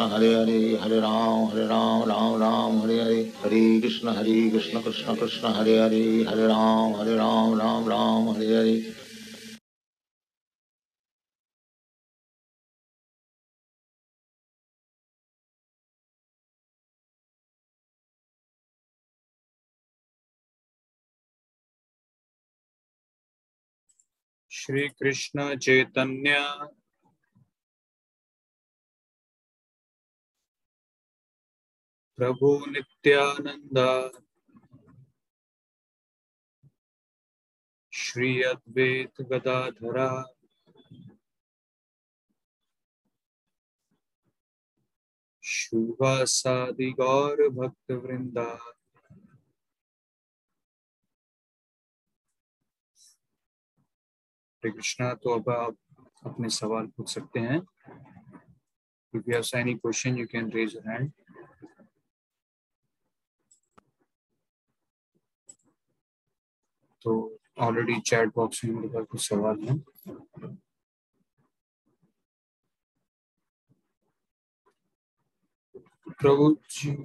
Speaker 2: हरे हरे हरे राम हरे राम राम राम हरे हरे हरे कृष्ण हरे कृष्ण कृष्ण कृष्ण हरे हरे हरे राम हरे राम राम राम हरे हरे
Speaker 1: श्री कृष्ण चैतन्य प्रभु नित्यानंद। श्री अद्वैत गदाधरा। शुभासादि गौर भक्त वृंदा कृष्णा तो अब आप अपने सवाल पूछ सकते हैं। If you have any question, you can raise तो ऑलरेडी चैट बॉक्स में मेरे पास कुछ सवाल हैं प्रभु जी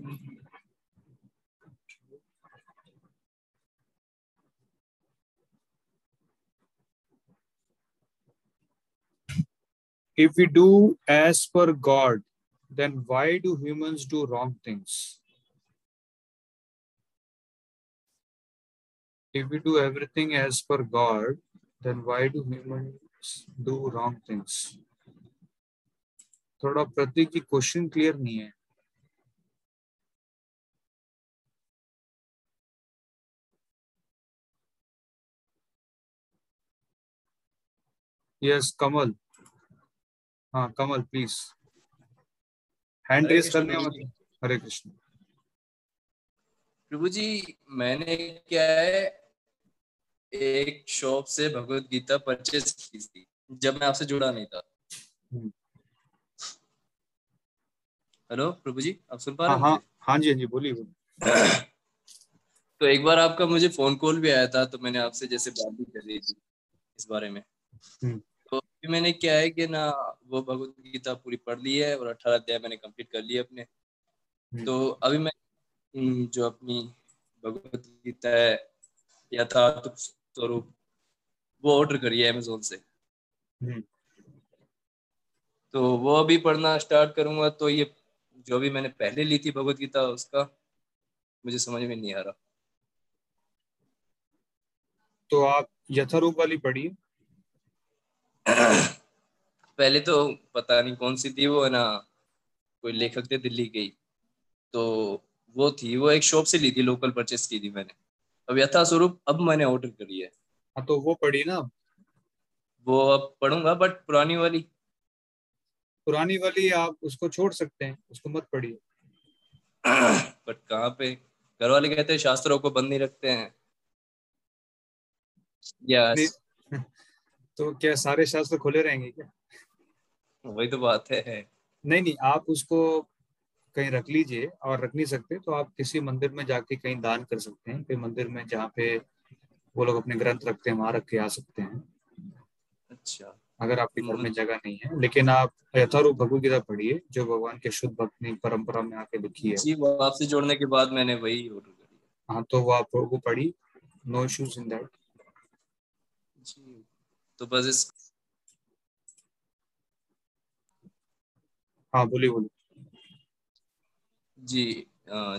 Speaker 1: if we do as per God, then why do humans do wrong things? If we do everything as per God, then why do humans do wrong things? थोड़ा प्रतीक की question clear नहीं है। Yes Kamal हाँ कमल प्लीज़ हैंड रेस करने का हरे कृष्ण
Speaker 3: प्रभु जी मैंने क्या है एक शॉप से भगवत गीता परचेज की थी जब मैं आपसे जुड़ा नहीं था
Speaker 1: हम्म।
Speaker 3: हेलो प्रभु जी आप सुन पा
Speaker 1: हाँ
Speaker 3: रहे
Speaker 1: हाँ
Speaker 3: हाँ
Speaker 1: जी हाँ जी बोलिए
Speaker 3: तो एक बार आपका मुझे फ़ोन कॉल भी आया था तो मैंने आपसे जैसे बात भी कर रही थी इस बारे में
Speaker 1: हम्म।
Speaker 3: तो अभी मैंने क्या है कि ना वो भगवत गीता पूरी पढ़ ली है और अठारह अध्याय मैंने कंप्लीट कर लिए अपने
Speaker 1: हम्म।
Speaker 3: तो अभी मैं हम्म, जो अपनी भगवत गीता है यथार्थ स्वरूप वो ऑर्डर करी है अमेजोन से।
Speaker 1: हम्म।
Speaker 3: तो वो अभी पढ़ना स्टार्ट करूँगा तो ये जो भी मैंने पहले ली थी भगवत गीता उसका मुझे समझ में नहीं आ रहा।
Speaker 1: तो आप यथारूप वाली पढ़िए।
Speaker 3: पहले तो पता नहीं कौन सी थी वो है ना कोई लेखक थे दिल्ली गई तो वो थी वो एक शॉप से ली थी लोकल परचेस की थी मैंने। अब यथा स्वरूप अब मैंने ऑर्डर करी है।
Speaker 1: हाँ तो वो पढ़िए ना?
Speaker 3: वो अब पढ़ूँगा बट पुरानी वाली।
Speaker 1: पुरानी वाली आप उसको छोड़ सकते हैं उसको मत पढ़िए।
Speaker 3: बट कहाँ पे? घर वाले कहते हैं शास्त्रों को बंद नहीं रखते हैं। यस <laughs>
Speaker 1: तो क्या सारे शास्त्र खुले रहेंगे क्या?
Speaker 3: वही तो बात है।
Speaker 1: नहीं नहीं आप उसको कहीं रख लीजिए और रख नहीं सकते तो आप किसी मंदिर में जाके कहीं दान कर सकते हैं कोई मंदिर में जहाँ पे वो लोग अपने ग्रंथ रखते हैं वहाँ रख के आ सकते हैं।
Speaker 3: अच्छा।
Speaker 1: अगर आपके घर में जगह नहीं है लेकिन आप यथारूप भगवत गीता पढ़िए जो भगवान के शुद्ध भक्ति परंपरा में आके लिखी है।
Speaker 3: जी वो आपसे जोड़ने के बाद मैंने वही ऑर्डर करी
Speaker 1: हाँ। तो वो आप वो पढ़ी नो इश्यूज़ इन दैट
Speaker 3: जी तो बस इस
Speaker 1: हाँ बोलिए बोलिए।
Speaker 3: जी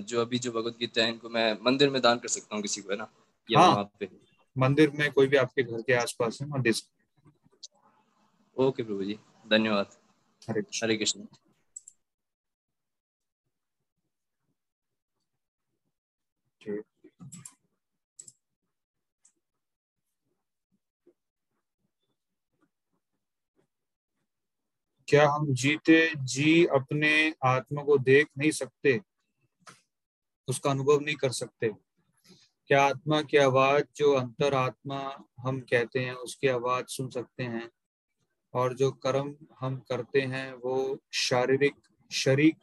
Speaker 3: जो अभी जो भगवत गीता है इनको मैं मंदिर में दान कर सकता हूँ किसी को है ना या
Speaker 1: हाँ।
Speaker 3: वहाँ पे
Speaker 1: मंदिर में कोई भी आपके घर के आसपास है दे
Speaker 3: ओके प्रभु जी धन्यवाद।
Speaker 1: हरे कृष्ण
Speaker 3: हरे कृष्ण
Speaker 1: ठीक। क्या हम जीते, जी अपने आत्मा को देख नहीं सकते? उसका अनुभव नहीं कर सकते। क्या आत्मा की आवाज़, जो अंतर आत्मा हम कहते हैं, उसकी आवाज़ सुन सकते हैं? और जो कर्म हम करते हैं, वो शारीरिक शरीक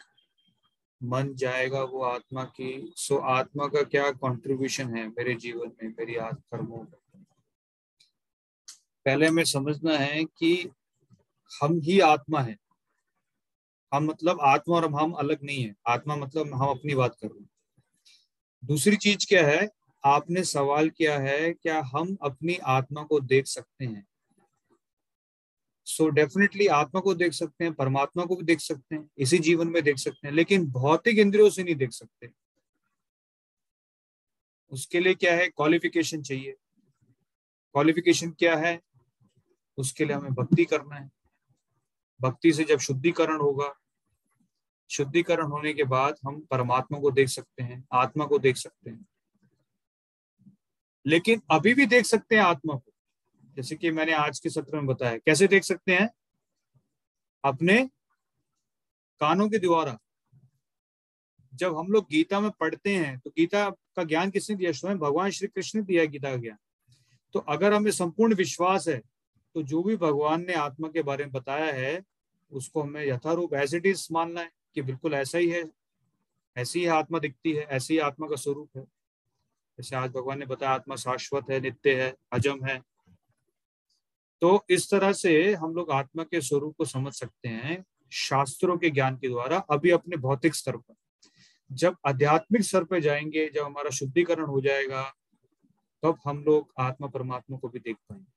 Speaker 1: मन जाएगा वो आत्मा की। सो आत्मा का क्या कंट्रीब्यूशन है मेरे जीवन में, मेरी आत्म कर्मों में? पहले हमें समझना है कि हम ही आत्मा है। हम मतलब आत्मा और हम अलग नहीं है। आत्मा मतलब हम अपनी बात कर रहे हैं। दूसरी चीज़ क्या है? आपने सवाल किया है, क्या हम अपनी आत्मा को देख सकते हैं? सो so डेफिनेटली आत्मा को देख सकते हैं, परमात्मा को भी देख सकते हैं, इसी जीवन में देख सकते हैं, लेकिन भौतिक इंद्रियों से नहीं देख सकते। उसके लिए क्या है? क्वालिफिकेशन चाहिए। क्वालिफिकेशन क्या है? उसके लिए हमें भक्ति करना है। भक्ति से जब शुद्धिकरण होगा, शुद्धिकरण होने के बाद हम परमात्मा को देख सकते हैं, आत्मा को देख सकते हैं। लेकिन अभी भी देख सकते हैं आत्मा को, जैसे कि मैंने आज के सत्र में बताया। कैसे देख सकते हैं? अपने कानों के द्वारा। जब हम लोग गीता में पढ़ते हैं तो गीता का ज्ञान किसने दिया? स्वयं भगवान श्री कृष्ण ने दिया गीता का ज्ञान। तो अगर हमें संपूर्ण विश्वास है तो जो भी भगवान ने आत्मा के बारे में बताया है, उसको हमें यथारूप एज इट इज़ मानना है कि बिल्कुल ऐसा ही है, ऐसी ही आत्मा दिखती है, ऐसी ही आत्मा का स्वरूप है। जैसे आज भगवान ने बताया, आत्मा शाश्वत है, नित्य है, अजम है। तो इस तरह से हम लोग आत्मा के स्वरूप को समझ सकते हैं शास्त्रों के ज्ञान के द्वारा, अभी अपने भौतिक स्तर पर। जब आध्यात्मिक स्तर पर जाएँगे, जब हमारा शुद्धिकरण हो जाएगा, तब हम लोग आत्मा परमात्मा को भी देख पाएँगे।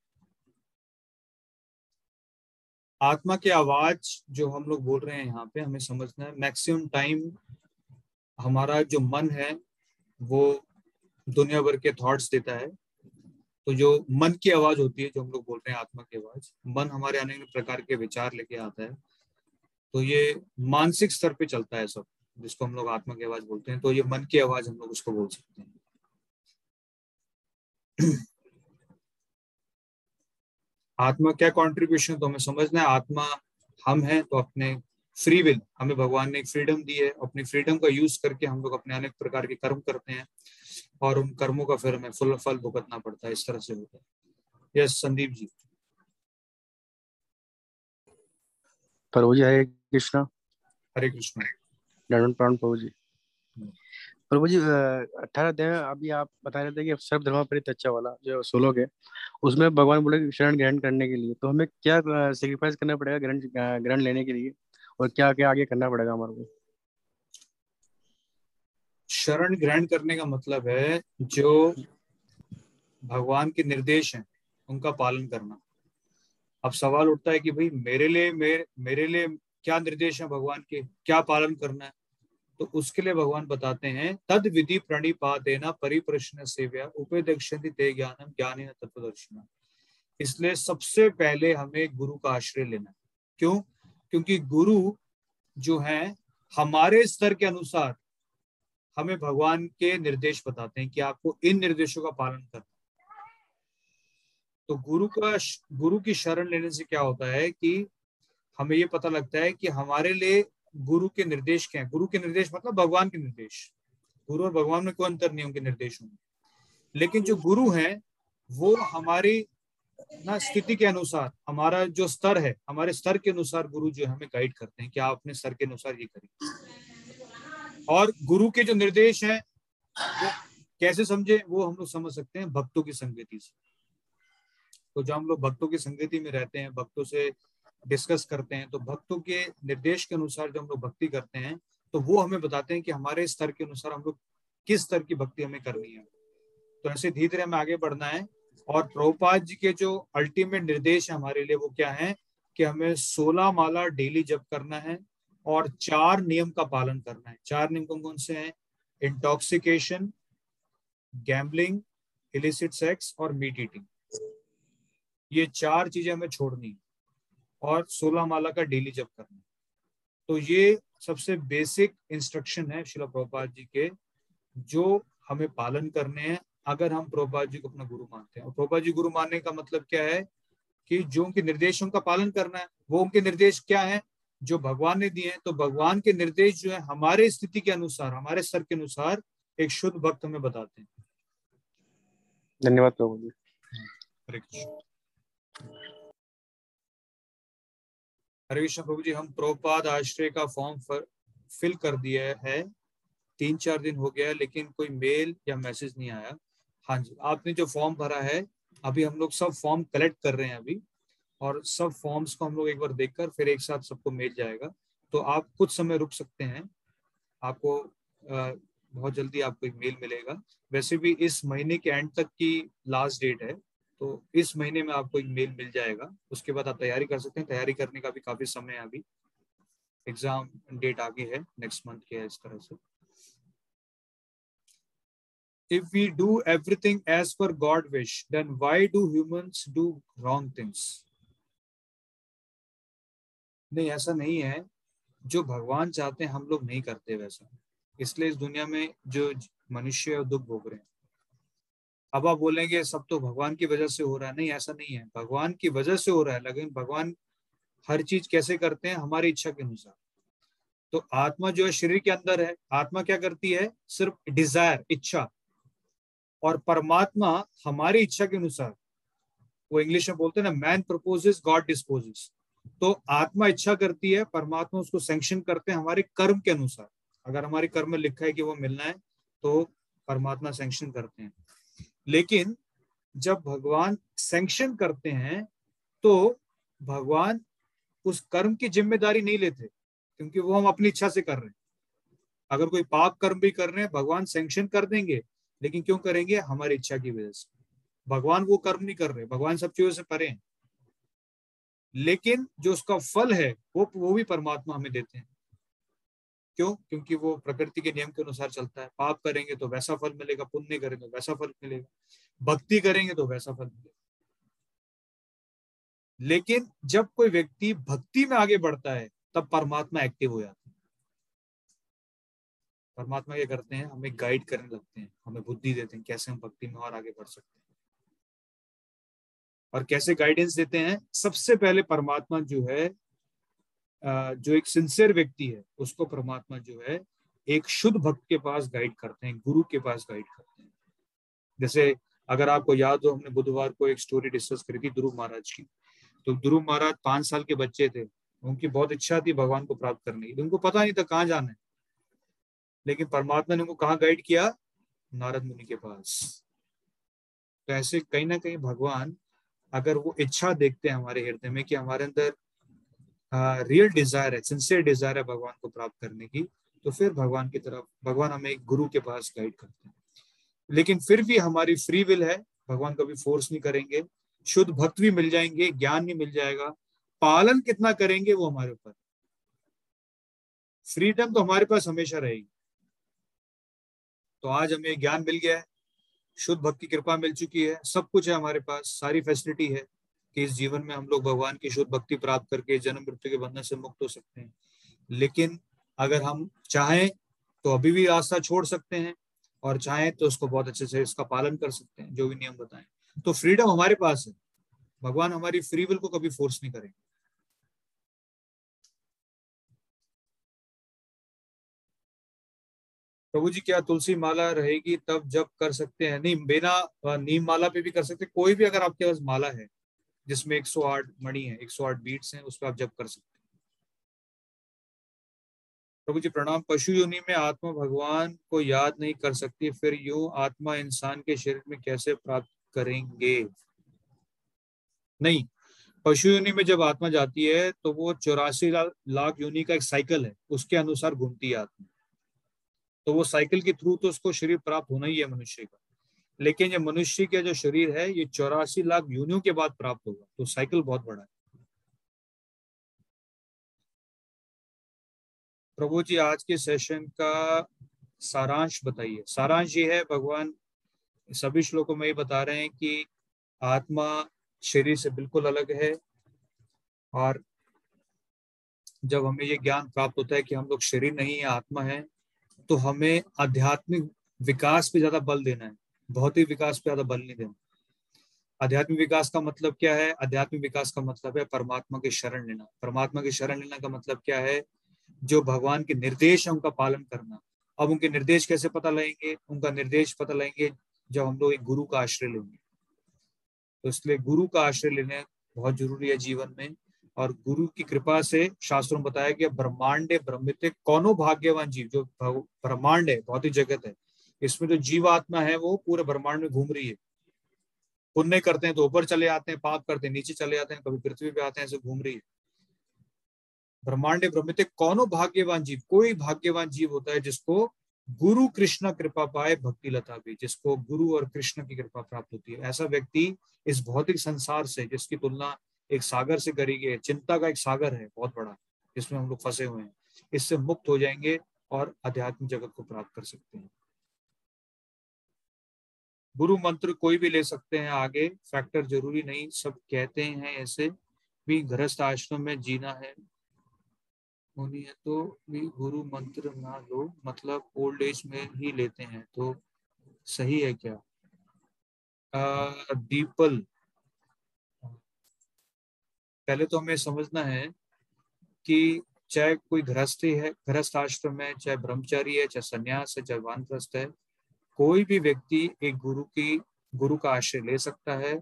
Speaker 1: आत्मा की आवाज़ जो हम लोग बोल रहे हैं यहाँ पे, हमें समझना है। मैक्सिमम टाइम हमारा जो मन है, वो दुनिया भर के थॉट्स देता है। तो जो मन की आवाज़ होती है, जो हम लोग बोल रहे हैं आत्मा की आवाज़, मन हमारे अनेक प्रकार के विचार लेके आता है। तो ये मानसिक स्तर पे चलता है सब, जिसको हम लोग आत्मा की आवाज़ बोलते हैं। तो ये मन की आवाज़ हम लोग उसको बोल सकते हैं। आत्मा क्या कंट्रीब्यूशन तो हमें समझना है आत्मा हम हैं तो अपने फ्री विल हमें भगवान ने एक फ्रीडम दी है अपनी फ्रीडम का यूज़ करके हम लोग अपने अनेक प्रकार के कर्म करते हैं और उन कर्मों का फिर हमें फुल फल भुगतना पड़ता है इस तरह से होता है। यस संदीप जी।
Speaker 4: प्रभु जी हरे कृष्णा।
Speaker 1: हरे कृष्णा।
Speaker 4: जी। प्रभु जी अठारह अध्याय अभी आप बता रहे थे कि सर्व धर्म परित अच्छा वाला जो सोलोग है उसमें भगवान बोले शरण ग्रहण करने के लिए तो हमें क्या सेक्रीफाइस करना पड़ेगा ग्रहण ग्रहण लेने के लिए? और क्या क्या आगे करना पड़ेगा हमारे को?
Speaker 1: शरण ग्रहण करने का मतलब है जो भगवान के निर्देश हैं, उनका पालन करना। अब सवाल उठता है कि भाई मेरे लिए, मेरे मेरे लिए क्या निर्देश है भगवान के? क्या पालन करना है? तो उसके लिए भगवान बताते हैं, तद विधि प्रणिपातेना परिप्रश्न सेव्या उपेदक्षति ते ज्ञानम ज्ञान तत्वदर्शना इसलिए सबसे पहले हमें गुरु का आश्रय लेना क्यों? क्योंकि गुरु जो है, हमारे स्तर के अनुसार हमें भगवान के निर्देश बताते हैं कि आपको इन निर्देशों का पालन करना तो गुरु का गुरु की शरण लेने से क्या होता है कि हमें ये पता लगता है कि हमारे लिए गुरु के निर्देश क्या है? गुरु के निर्देश मतलब भगवान के निर्देश। गुरु और भगवान में कोई अंतर नहीं उनके निर्देशों में लेकिन जो गुरु हैं, वो हमारी, ना, स्थिति के अनुसार, हमारा जो स्तर है, हमारे स्तर के अनुसार गुरु जो हमें गाइड करते हैं कि आप अपने स्तर के अनुसार ये करें। और गुरु के जो निर्देश हैं, वो कैसे समझे, वो हम लोग समझ सकते हैं भक्तों की संगति से। तो जब हम लोग भक्तों की संगति में रहते हैं, भक्तों से डिस्कस करते हैं तो भक्तों के निर्देश के अनुसार जब हम लोग भक्ति करते हैं तो वो हमें बताते हैं कि हमारे स्तर के अनुसार हम लोग किस स्तर की भक्ति हमें करनी है। तो ऐसे धीरे धीरे हमें आगे बढ़ना है और प्रभुपाद जी के जो अल्टीमेट निर्देश है हमारे लिए, वो क्या है कि हमें सोलह माला डेली जप करना है और चार नियम का पालन करना है। चार नियम कौन कौन से हैं? इंटॉक्सिकेशन गैम्बलिंग इलिसिट सेक्स और मीट ईटिंग ये चार चीज़ें हमें छोड़नी है। और सोलह माला का डेली जप करना। तो ये सबसे बेसिक इंस्ट्रक्शन है शिला प्रभुपाद जी के जो हमें पालन करने हैं अगर हम प्रभुपाद जी को अपना गुरु मानते हैं। और प्रभुपाद जी गुरु मानने का मतलब क्या है कि जो उनके निर्देशों का पालन करना है वो उनके निर्देश क्या है? जो भगवान ने दिए हैं तो भगवान के निर्देश जो है हमारे स्थिति के अनुसार हमारे सर के अनुसार एक शुद्ध भक्त हमें बताते हैं।
Speaker 4: धन्यवाद प्रभु जी।
Speaker 1: हरे कृष्ण। हरे कृष्ण प्रभु जी, हम प्रोपाद आश्रय का फॉर्म फिल कर दिया है। तीन चार दिन हो गया, लेकिन कोई मेल या मैसेज नहीं आया। हाँ जी, आपने जो फॉर्म भरा है, अभी हम लोग सब फॉर्म कलेक्ट कर रहे हैं अभी। और सब फॉर्म्स को हम लोग एक बार देखकर फिर एक साथ सबको मिल जाएगा। तो आप कुछ समय रुक सकते हैं। आपको बहुत जल्दी आपको एक मेल मिलेगा। वैसे भी इस महीने के एंड तक की लास्ट डेट है। तो इस महीने में आपको एक मेल मिल जाएगा। उसके बाद आप तैयारी कर सकते हैं। तैयारी करने का भी काफ़ी समय है अभी। एग्ज़ाम डेट आगे है नेक्स्ट मंथ के है इस तरह से। If we do everything as per God wish, then why do humans do wrong things? नहीं ऐसा नहीं है। जो भगवान चाहते हैं हम लोग नहीं करते वैसा। इसलिए इस दुनिया में जो मनुष्य दुख भोग रहे हैं। अब आप बोलेंगे, सब तो भगवान की वजह से हो रहा है। नहीं, ऐसा नहीं है। भगवान की वजह से हो रहा है, लेकिन भगवान हर चीज़ कैसे करते हैं, हमारी इच्छा के अनुसार। तो आत्मा जो है, शरीर के अंदर है। आत्मा क्या करती है? सिर्फ़ डिज़ायर, इच्छा। और परमात्मा हमारी इच्छा के अनुसार, वो इंग्लिश में बोलते हैं ना मैन प्रपोजेस गॉड डिस्पोजेस तो आत्मा इच्छा करती है, परमात्मा उसको सेंक्शन करते हैं हमारे कर्म के अनुसार। अगर हमारे कर्म में लिखा है कि वो मिलना है तो परमात्मा सेंक्शन करते हैं। लेकिन जब भगवान सैंक्शन करते हैं तो भगवान उस कर्म की ज़िम्मेदारी नहीं लेते, क्योंकि वो हम अपनी इच्छा से कर रहे हैं। अगर कोई पाप कर्म भी कर रहे हैं, भगवान सैंक्शन कर देंगे, लेकिन क्यों करेंगे? हमारी इच्छा की वजह से। भगवान वो कर्म नहीं कर रहे, भगवान सब चीज़ों से परे हैं। लेकिन जो उसका फल है, वो वो भी परमात्मा हमें देते हैं। क्यों? क्योंकि वो प्रकृति के नियम के अनुसार चलता है। पाप करेंगे तो वैसा फल मिलेगा, पुण्य करेंगे तो वैसा फल मिलेगा, भक्ति करेंगे तो वैसा फल मिलेगा। लेकिन जब कोई व्यक्ति भक्ति में आगे बढ़ता है, तब परमात्मा एक्टिव हो जाता है। परमात्मा क्या करते हैं? हमें गाइड करने लगते हैं, हमें बुद्धि देते हैं, कैसे हम भक्ति में और आगे बढ़ सकते हैं। और कैसे गाइडेंस देते हैं? सबसे पहले परमात्मा जो है जो एक सिंसियर व्यक्ति है, उसको परमात्मा जो है, एक शुद्ध भक्त के पास गाइड करते हैं, गुरु के पास गाइड करते हैं। जैसे अगर आपको याद हो, हमने बुधवार को एक स्टोरी डिस्कस करी थी ध्रुव महाराज की। तो ध्रुव महाराज पाँच साल के बच्चे थे, उनकी बहुत इच्छा थी भगवान को प्राप्त करने की। उनको पता नहीं था कहाँ जाना है। लेकिन परमात्मा ने उनको कहा गाइड किया? नारद मुनि के पास। तो ऐसे कहीं ना कहीं भगवान, अगर वो इच्छा देखते हैं हमारे हृदय में कि हमारे अंदर रियल डिज़ायर है सिंसियर डिज़ायर है भगवान को प्राप्त करने की तो फिर भगवान की तरफ़, भगवान हमें एक गुरु के पास गाइड करते हैं। लेकिन फिर भी हमारी फ्री विल है, भगवान कभी फोर्स नहीं करेंगे, शुद्ध भक्त भी मिल जाएँगे, ज्ञान भी मिल जाएगा, पालन कितना करेंगे वो हमारे ऊपर। फ्रीडम तो हमारे पास हमेशा रहेगी। तो आज हमें ज्ञान मिल गया है, शुद्ध भक्ति कृपा मिल चुकी है, सब कुछ है हमारे पास, सारी फैसिलिटी है। कि इस जीवन में हम लोग भगवान की शुद्ध भक्ति प्राप्त करके जन्म मृत्यु के बंधन से मुक्त हो सकते हैं। लेकिन अगर हम चाहें तो अभी भी रास्ता छोड़ सकते हैं और चाहें तो उसको बहुत अच्छे से इसका पालन कर सकते हैं, जो भी नियम बताएँ। तो फ्रीडम हमारे पास है। भगवान हमारी फ्री विल को कभी फोर्स नहीं करेंगे। प्रभु जी, क्या तुलसी माला रहेगी तब जब कर सकते हैं? नहीं, बिना नीम माला पे भी कर सकते कोई भी अगर आपके पास माला है जिसमें 108 मणि है 108 बीट्स हैं उस पर आप जब कर सकते हैं। प्रभु जी, प्रणाम। पशु योनि में आत्मा भगवान को याद नहीं कर सकती, फिर यूँ आत्मा इंसान के शरीर में कैसे प्राप्त करेंगे? नहीं। पशु योनि में जब आत्मा जाती है तो वो चौरासी लाख योनि का एक साइकिल है, उसके अनुसार घूमती है आत्मा। तो वो साइकिल के थ्रू तो उसको शरीर प्राप्त होना ही है मनुष्य का। लेकिन ये मनुष्य के जो शरीर है, ये चौरासी लाख यूनियों के बाद प्राप्त होगा तो साइकिल बहुत बड़ा है। प्रभु जी, आज के सेशन का सारांश बताइए। सारांश ये है, भगवान सभी श्लोकों में ये बता रहे हैं कि आत्मा शरीर से बिल्कुल अलग है और जब हमें ये ज्ञान प्राप्त होता है कि हम लोग शरीर नहीं है, आत्मा है तो हमें आध्यात्मिक विकास पे ज़्यादा बल देना है। भौतिक विकास पे ज़्यादा बल नहीं देना। आध्यात्मिक विकास का मतलब क्या है? आध्यात्मिक विकास का मतलब है परमात्मा के शरण लेना। परमात्मा की शरण लेना का मतलब क्या है? जो भगवान के निर्देश है, उनका पालन करना। अब उनके निर्देश कैसे पता लगेंगे? उनका निर्देश पता लगेंगे जब हम लोग एक गुरु का आश्रय लेंगे। तो इसलिए गुरु का आश्रय लेने बहुत ज़रूरी है जीवन में। और गुरु की कृपा से शास्त्रों में बताया गया, ब्रह्मांड ब्रह्मित, कौनो भाग्यवान जीव, जो ब्रह्मांड है भौतिक जगत है इसमें जो जीवात्मा है वो पूरे ब्रह्मांड में घूम रही है। पुण्य करते हैं तो ऊपर चले आते हैं, पाप करते हैं, नीचे चले आते हैं, कभी पृथ्वी पे आते हैं, ऐसे घूम रही है। ब्रह्मांड ब्रह्मित कौनो भाग्यवान जीव, कोई भाग्यवान जीव होता है जिसको गुरु कृष्ण कृपा पाए भक्ति लता भी जिसको गुरु और कृष्ण की कृपा प्राप्त होती है। ऐसा व्यक्ति इस भौतिक संसार से, जिसकी तुलना एक सागर से करी गई चिंता का एक सागर है, बहुत बड़ा, जिसमें हम लोग फंसे हुए हैं, इससे मुक्त हो जाएँगे और आध्यात्मिक जगत को प्राप्त कर सकते हैं। गुरु मंत्र कोई भी ले सकते हैं आगे। फैक्टर ज़रूरी नहीं, सब कहते हैं ऐसे। भी गृहस्थ आश्रम में जीना है। होनी है तो भी गुरु मंत्र ना लो मतलब ओल्ड एज में ही लेते हैं तो सही है क्या? दीपल। पहले तो हमें समझना है कि चाहे कोई गृहस्थी है, गृहस्थ आश्रम है चाहे ब्रह्मचारी है, चाहे संन्यास है, चाहे वानप्रस्थ है कोई भी व्यक्ति एक गुरु की, गुरु का आश्रय ले सकता है।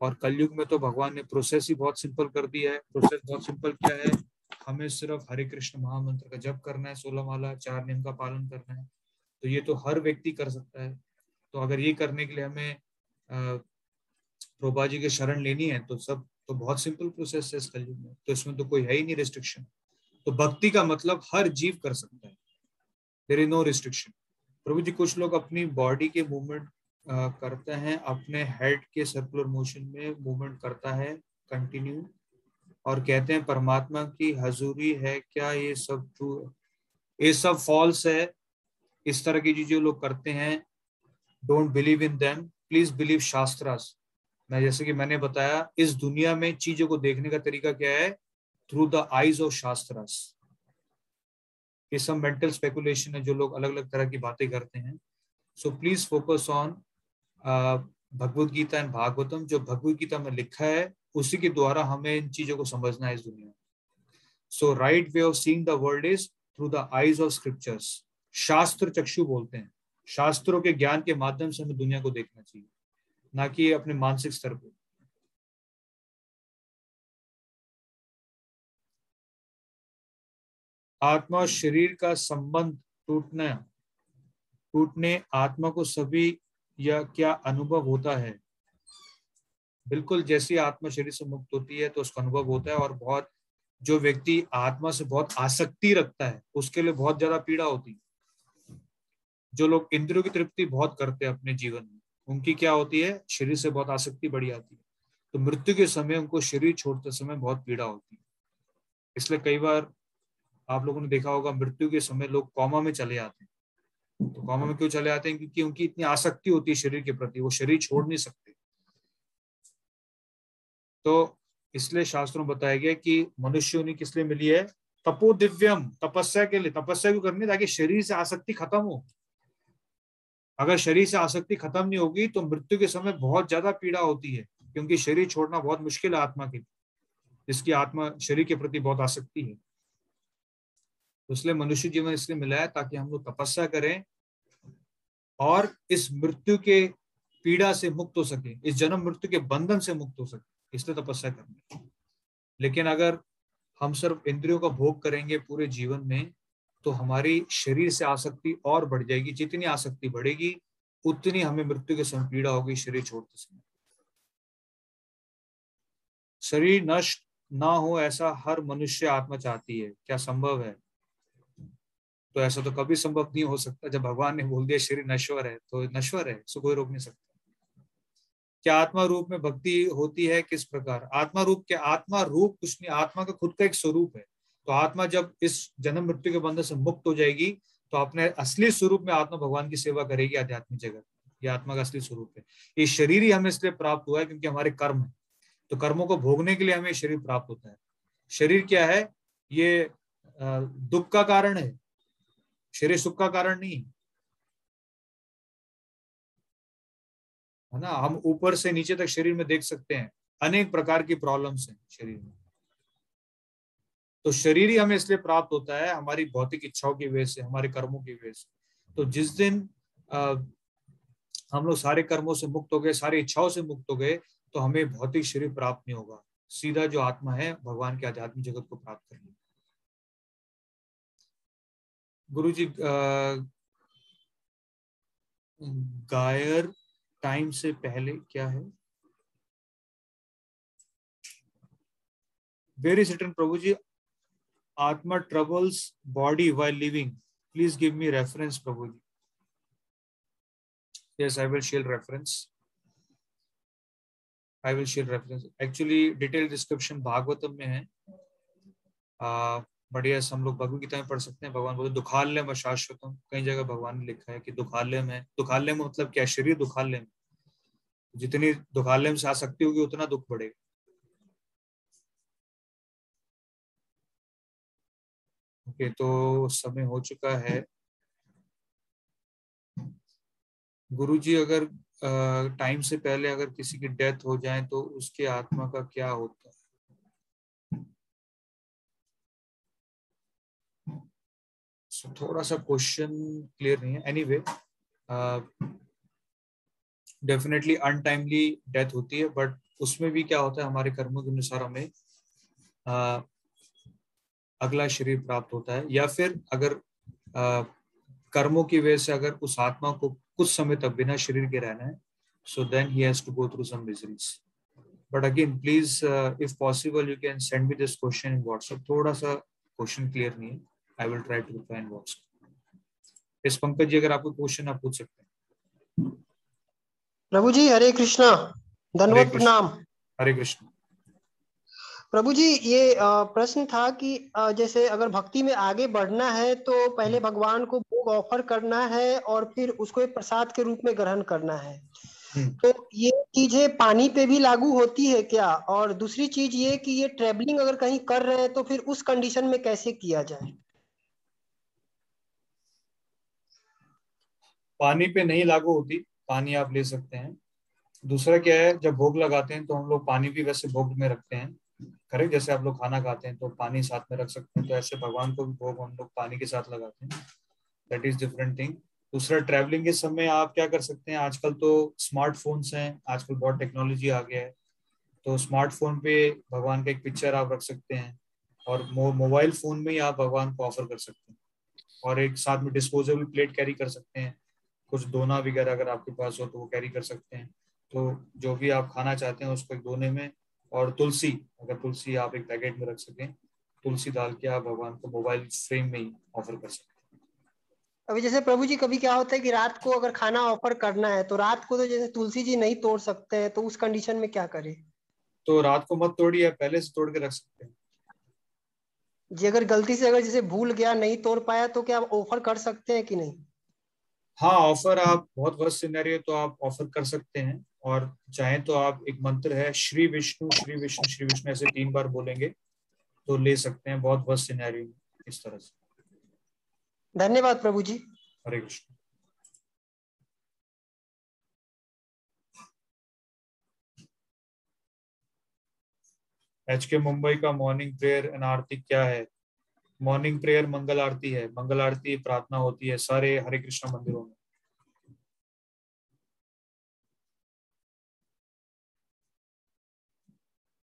Speaker 1: और कलयुग में तो भगवान ने प्रोसेस ही बहुत सिंपल कर दिया है। प्रोसेस बहुत सिंपल क्या है? हमें सिर्फ़ हरे कृष्ण महामंत्र का जप करना है, सोलह माला, चार नियम का पालन करना है। तो ये तो हर व्यक्ति कर सकता है। तो अगर ये करने के लिए हमें प्रोबा जी के शरण लेनी है तो सब तो बहुत सिंपल प्रोसेस है इस कलयुग में। तो इसमें तो कोई है ही नहीं रिस्ट्रिक्शन तो भक्ति का मतलब हर जीव कर सकता है। देर इज़ नो रिस्ट्रिक्शन प्रभु जी, कुछ लोग अपनी बॉडी के मूवमेंट करते हैं, अपने हेड के सर्कुलर मोशन में मूवमेंट करता है कंटिन्यू और कहते हैं परमात्मा की हजूरी है, क्या ये सब ट्रू है? ये सब फॉल्स है, इस तरह की चीज़ें लोग करते हैं don't believe in them please believe shastras मैं जैसे कि मैंने बताया, इस दुनिया में चीज़ों को देखने का तरीका क्या है? थ्रू द आईज ऑफ़ शास्त्रास ये सब मेंटल स्पेकुलेशन है, जो लोग अलग अलग तरह की बातें करते हैं। So please focus on Bhagavad Gita and Bhagavatam जो भगवत गीता में लिखा है, उसी के द्वारा हमें इन चीज़ों को समझना है इस दुनिया में। So right way of seeing the world is through the eyes of scriptures शास्त्र चक्षु बोलते हैं। शास्त्रों के ज्ञान के माध्यम से हमें दुनिया को देखना चाहिए, ना कि अपने मानसिक स्तर पर आत्मा और शरीर का संबंध टूटने टूटने आत्मा को सभी या क्या अनुभव होता है? बिल्कुल जैसी आत्मा शरीर से मुक्त होती है तो उसका अनुभव होता है और बहुत, जो व्यक्ति आत्मा से बहुत आसक्ति रखता है, उसके लिए बहुत ज़्यादा पीड़ा होती है। जो लोग इंद्रियों की तृप्ति बहुत करते हैं अपने जीवन में, उनकी क्या होती है? शरीर से बहुत आसक्ति बढ़ी आती है। तो मृत्यु के समय उनको शरीर छोड़ते समय बहुत पीड़ा होती है। इसलिए कई बार आप लोगों ने देखा होगा, मृत्यु के समय लोग कौमा में चले आते हैं। तो कौमा में क्यों चले आते हैं? क्योंकि उनकी इतनी आसक्ति होती है शरीर के प्रति, वो शरीर छोड़ नहीं सकते। तो इसलिए शास्त्रों बताया गया कि मनुष्य उन्हें किस लिए मिली है? तपो दिव्यम, तपस्या के लिए। तपस्या क्यों करनी ताकि शरीर से आसक्ति खत्म हो। अगर शरीर से आसक्ति खत्म नहीं होगी तो मृत्यु के समय बहुत ज़्यादा पीड़ा होती है, क्योंकि शरीर छोड़ना बहुत मुश्किल है आत्मा के लिए, जिसकी आत्मा शरीर के प्रति बहुत आसक्ति है। तो इसलिए मनुष्य जीवन इसलिए मिला है ताकि हम लोग तपस्या करें और इस मृत्यु के पीड़ा से मुक्त हो सके, इस जन्म मृत्यु के बंधन से मुक्त हो सके, इसलिए तपस्या करनी लेकिन अगर हम सिर्फ़ इंद्रियों का भोग करेंगे पूरे जीवन में तो हमारी शरीर से आसक्ति और बढ़ जाएगी, जितनी आसक्ति बढ़ेगी, उतनी हमें मृत्यु के समय पीड़ा होगी, शरीर छोड़ते समय। शरीर नष्ट ना हो ऐसा हर मनुष्य आत्मा चाहती है, क्या संभव है? तो ऐसा तो कभी संभव नहीं हो सकता। जब भगवान ने बोल दिया, शरीर नश्वर है तो नश्वर है सो कोई रोक नहीं सकता। क्या आत्मा रूप में भक्ति होती है? किस प्रकार? आत्मा रूप क्या? आत्मा रूप कुछ नहीं, आत्मा का खुद का एक स्वरूप है। तो आत्मा जब इस जन्म मृत्यु के बंधन से मुक्त हो जाएगी तो अपने असली स्वरूप में आत्मा भगवान की सेवा करेगी आध्यात्मिक जगत। ये आत्मा का असली स्वरूप है। ये शरीर ही हमें इसलिए प्राप्त हुआ है क्योंकि हमारे कर्म है। तो कर्मों को भोगने के लिए हमें शरीर प्राप्त होता है। शरीर क्या है? ये दुख का कारण है। शरीर सुख का कारण नहीं है। ना? हम ऊपर से नीचे तक शरीर में देख सकते हैं। अनेक प्रकार की प्रॉब्लम्स हैं शरीर में। तो शरीर ही हमें इसलिए प्राप्त होता है हमारी भौतिक इच्छाओं की वजह से हमारे कर्मों की वजह से। तो जिस दिन आ, हम लोग सारे कर्मों से मुक्त हो गए सारी इच्छाओं से मुक्त हो गए तो हमें भौतिक शरीर प्राप्त नहीं होगा। सीधा जो आत्मा है भगवान के आध्यात्मिक जगत को प्राप्त करनी। गुरुजी गायर टाइम से पहले क्या है? वेरी सर्टन प्रभु जी आत्मा troubles body while living. Please give me reference Prabhu ji yes I will share reference I will share reference actually detail description Bhagavatam में है। uh, बढ़िया से हम लोग भगवत गीता में पढ़ सकते हैं। भगवान बोलते दुखालय में शाश्वतम। कई जगह भगवान ने लिखा है कि दुखालय में दुखालय में मतलब क्या? शरीर दुखाल्य में। जितनी दुखालय में से सकती होगी, उतना दुख बढ़ेगा। ओके तो समय हो चुका है। गुरुजी, अगर टाइम से पहले अगर किसी की डेथ हो जाए तो उसके आत्मा का क्या होता है? थोड़ा सा क्वेश्चन क्लियर नहीं है. एनीवे डेफिनेटली अनटाइमली डेथ होती है बट उसमें भी क्या होता है हमारे कर्मों के अनुसार हमें uh, अगला शरीर प्राप्त होता है। या फिर अगर uh, कर्मों की वजह से अगर उस आत्मा को कुछ समय तक बिना शरीर के रहना है so then he has to go through some miseries but again please if possible you can send me this question in WhatsApp थोड़ा सा क्वेश्चन क्लियर नहीं है। I will try to reply in WhatsApp इस पंकज जी अगर आपको question आप पूछ सकते हैं।
Speaker 5: प्रभु जी हरे कृष्णा। धन्यवाद प्रणाम
Speaker 1: हरे कृष्ण।
Speaker 5: प्रभु जी ये प्रश्न था कि जैसे अगर भक्ति में आगे बढ़ना है तो पहले हम्म। भगवान को भोग ऑफ़र करना है और फिर उसको एक प्रसाद के रूप में ग्रहण करना है। हम्म। तो ये चीज़ें पानी पे भी लागू होती है क्या? और दूसरी चीज़ ये कि ये ट्रेवलिंग अगर कहीं कर रहे हैं तो फिर उस कंडीशन में कैसे किया जाए?
Speaker 1: पानी पे नहीं लागू होती, पानी आप ले सकते हैं। दूसरा क्या है, जब भोग लगाते हैं तो हम लोग पानी भी वैसे भोग में रखते हैं। करेक्ट, जैसे आप लोग खाना खाते हैं तो पानी साथ में रख सकते हैं तो ऐसे भगवान को भी भोग हम लोग पानी के साथ लगाते हैं। दैट इज़ डिफरेंट थिंग दूसरा ट्रैवलिंग के समय आप क्या कर सकते हैं, आजकल तो स्मार्टफोन्स हैं, आजकल बहुत टेक्नोलॉजी आ गया है। तो स्मार्टफ़ोन पे भगवान का एक पिक्चर आप रख सकते हैं, और मोबाइल फ़ोन में ही आप भगवान को ऑफ़र कर सकते हैं। और एक साथ में डिस्पोजेबल प्लेट कैरी कर सकते हैं। कुछ दोना वगैरह अगर आपके पास हो तो वो कैरी कर सकते हैं। तो जो भी आप खाना चाहते हैं उसको एक दोने में और तुलसी अगर तुलसी आप एक पैकेट में रख सकें तुलसी डाल के आप भगवान को मोबाइल फ्रेम में ही ऑफ़र कर सकते हैं।
Speaker 5: अभी जैसे प्रभु जी कभी क्या होता है कि रात को अगर खाना ऑफ़र करना है तो रात को तो जैसे तुलसी जी नहीं तोड़ सकते हैं तो उस कंडीशन में क्या करें?
Speaker 1: तो रात को मत तोड़िए पहले से तोड़ के रख सकते हैं।
Speaker 5: जी अगर गलती से अगर जैसे भूल गया नहीं तोड़ पाया तो क्या ऑफ़र कर सकते हैं कि नहीं?
Speaker 1: हाँ ऑफ़र आप बहुत वर्ष सिनेरियो तो आप ऑफ़र कर सकते हैं। और चाहे तो आप एक मंत्र है श्री विष्णु श्री विष्णु श्री विष्णु ऐसे तीन बार बोलेंगे तो ले सकते हैं बहुत वर्ष सिनेरियो इस तरह से।
Speaker 5: धन्यवाद प्रभु जी
Speaker 1: हरे कृष्ण। एच के मुंबई का मॉर्निंग प्रेयर एंड आरती क्या है? मॉर्निंग प्रेयर मंगल आरती है मंगल आरती प्रार्थना होती है सारे हरे कृष्ण मंदिरों में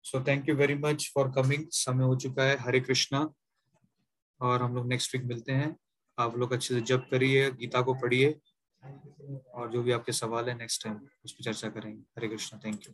Speaker 1: so thank you very much for coming समय हो चुका है हरे कृष्णा और हम लोग नेक्स्ट वीक मिलते हैं आप लोग अच्छे से जप करिए गीता को पढ़िए और जो भी आपके सवाल है नेक्स्ट टाइम उस पर चर्चा करेंगे हरे कृष्णा थैंक यू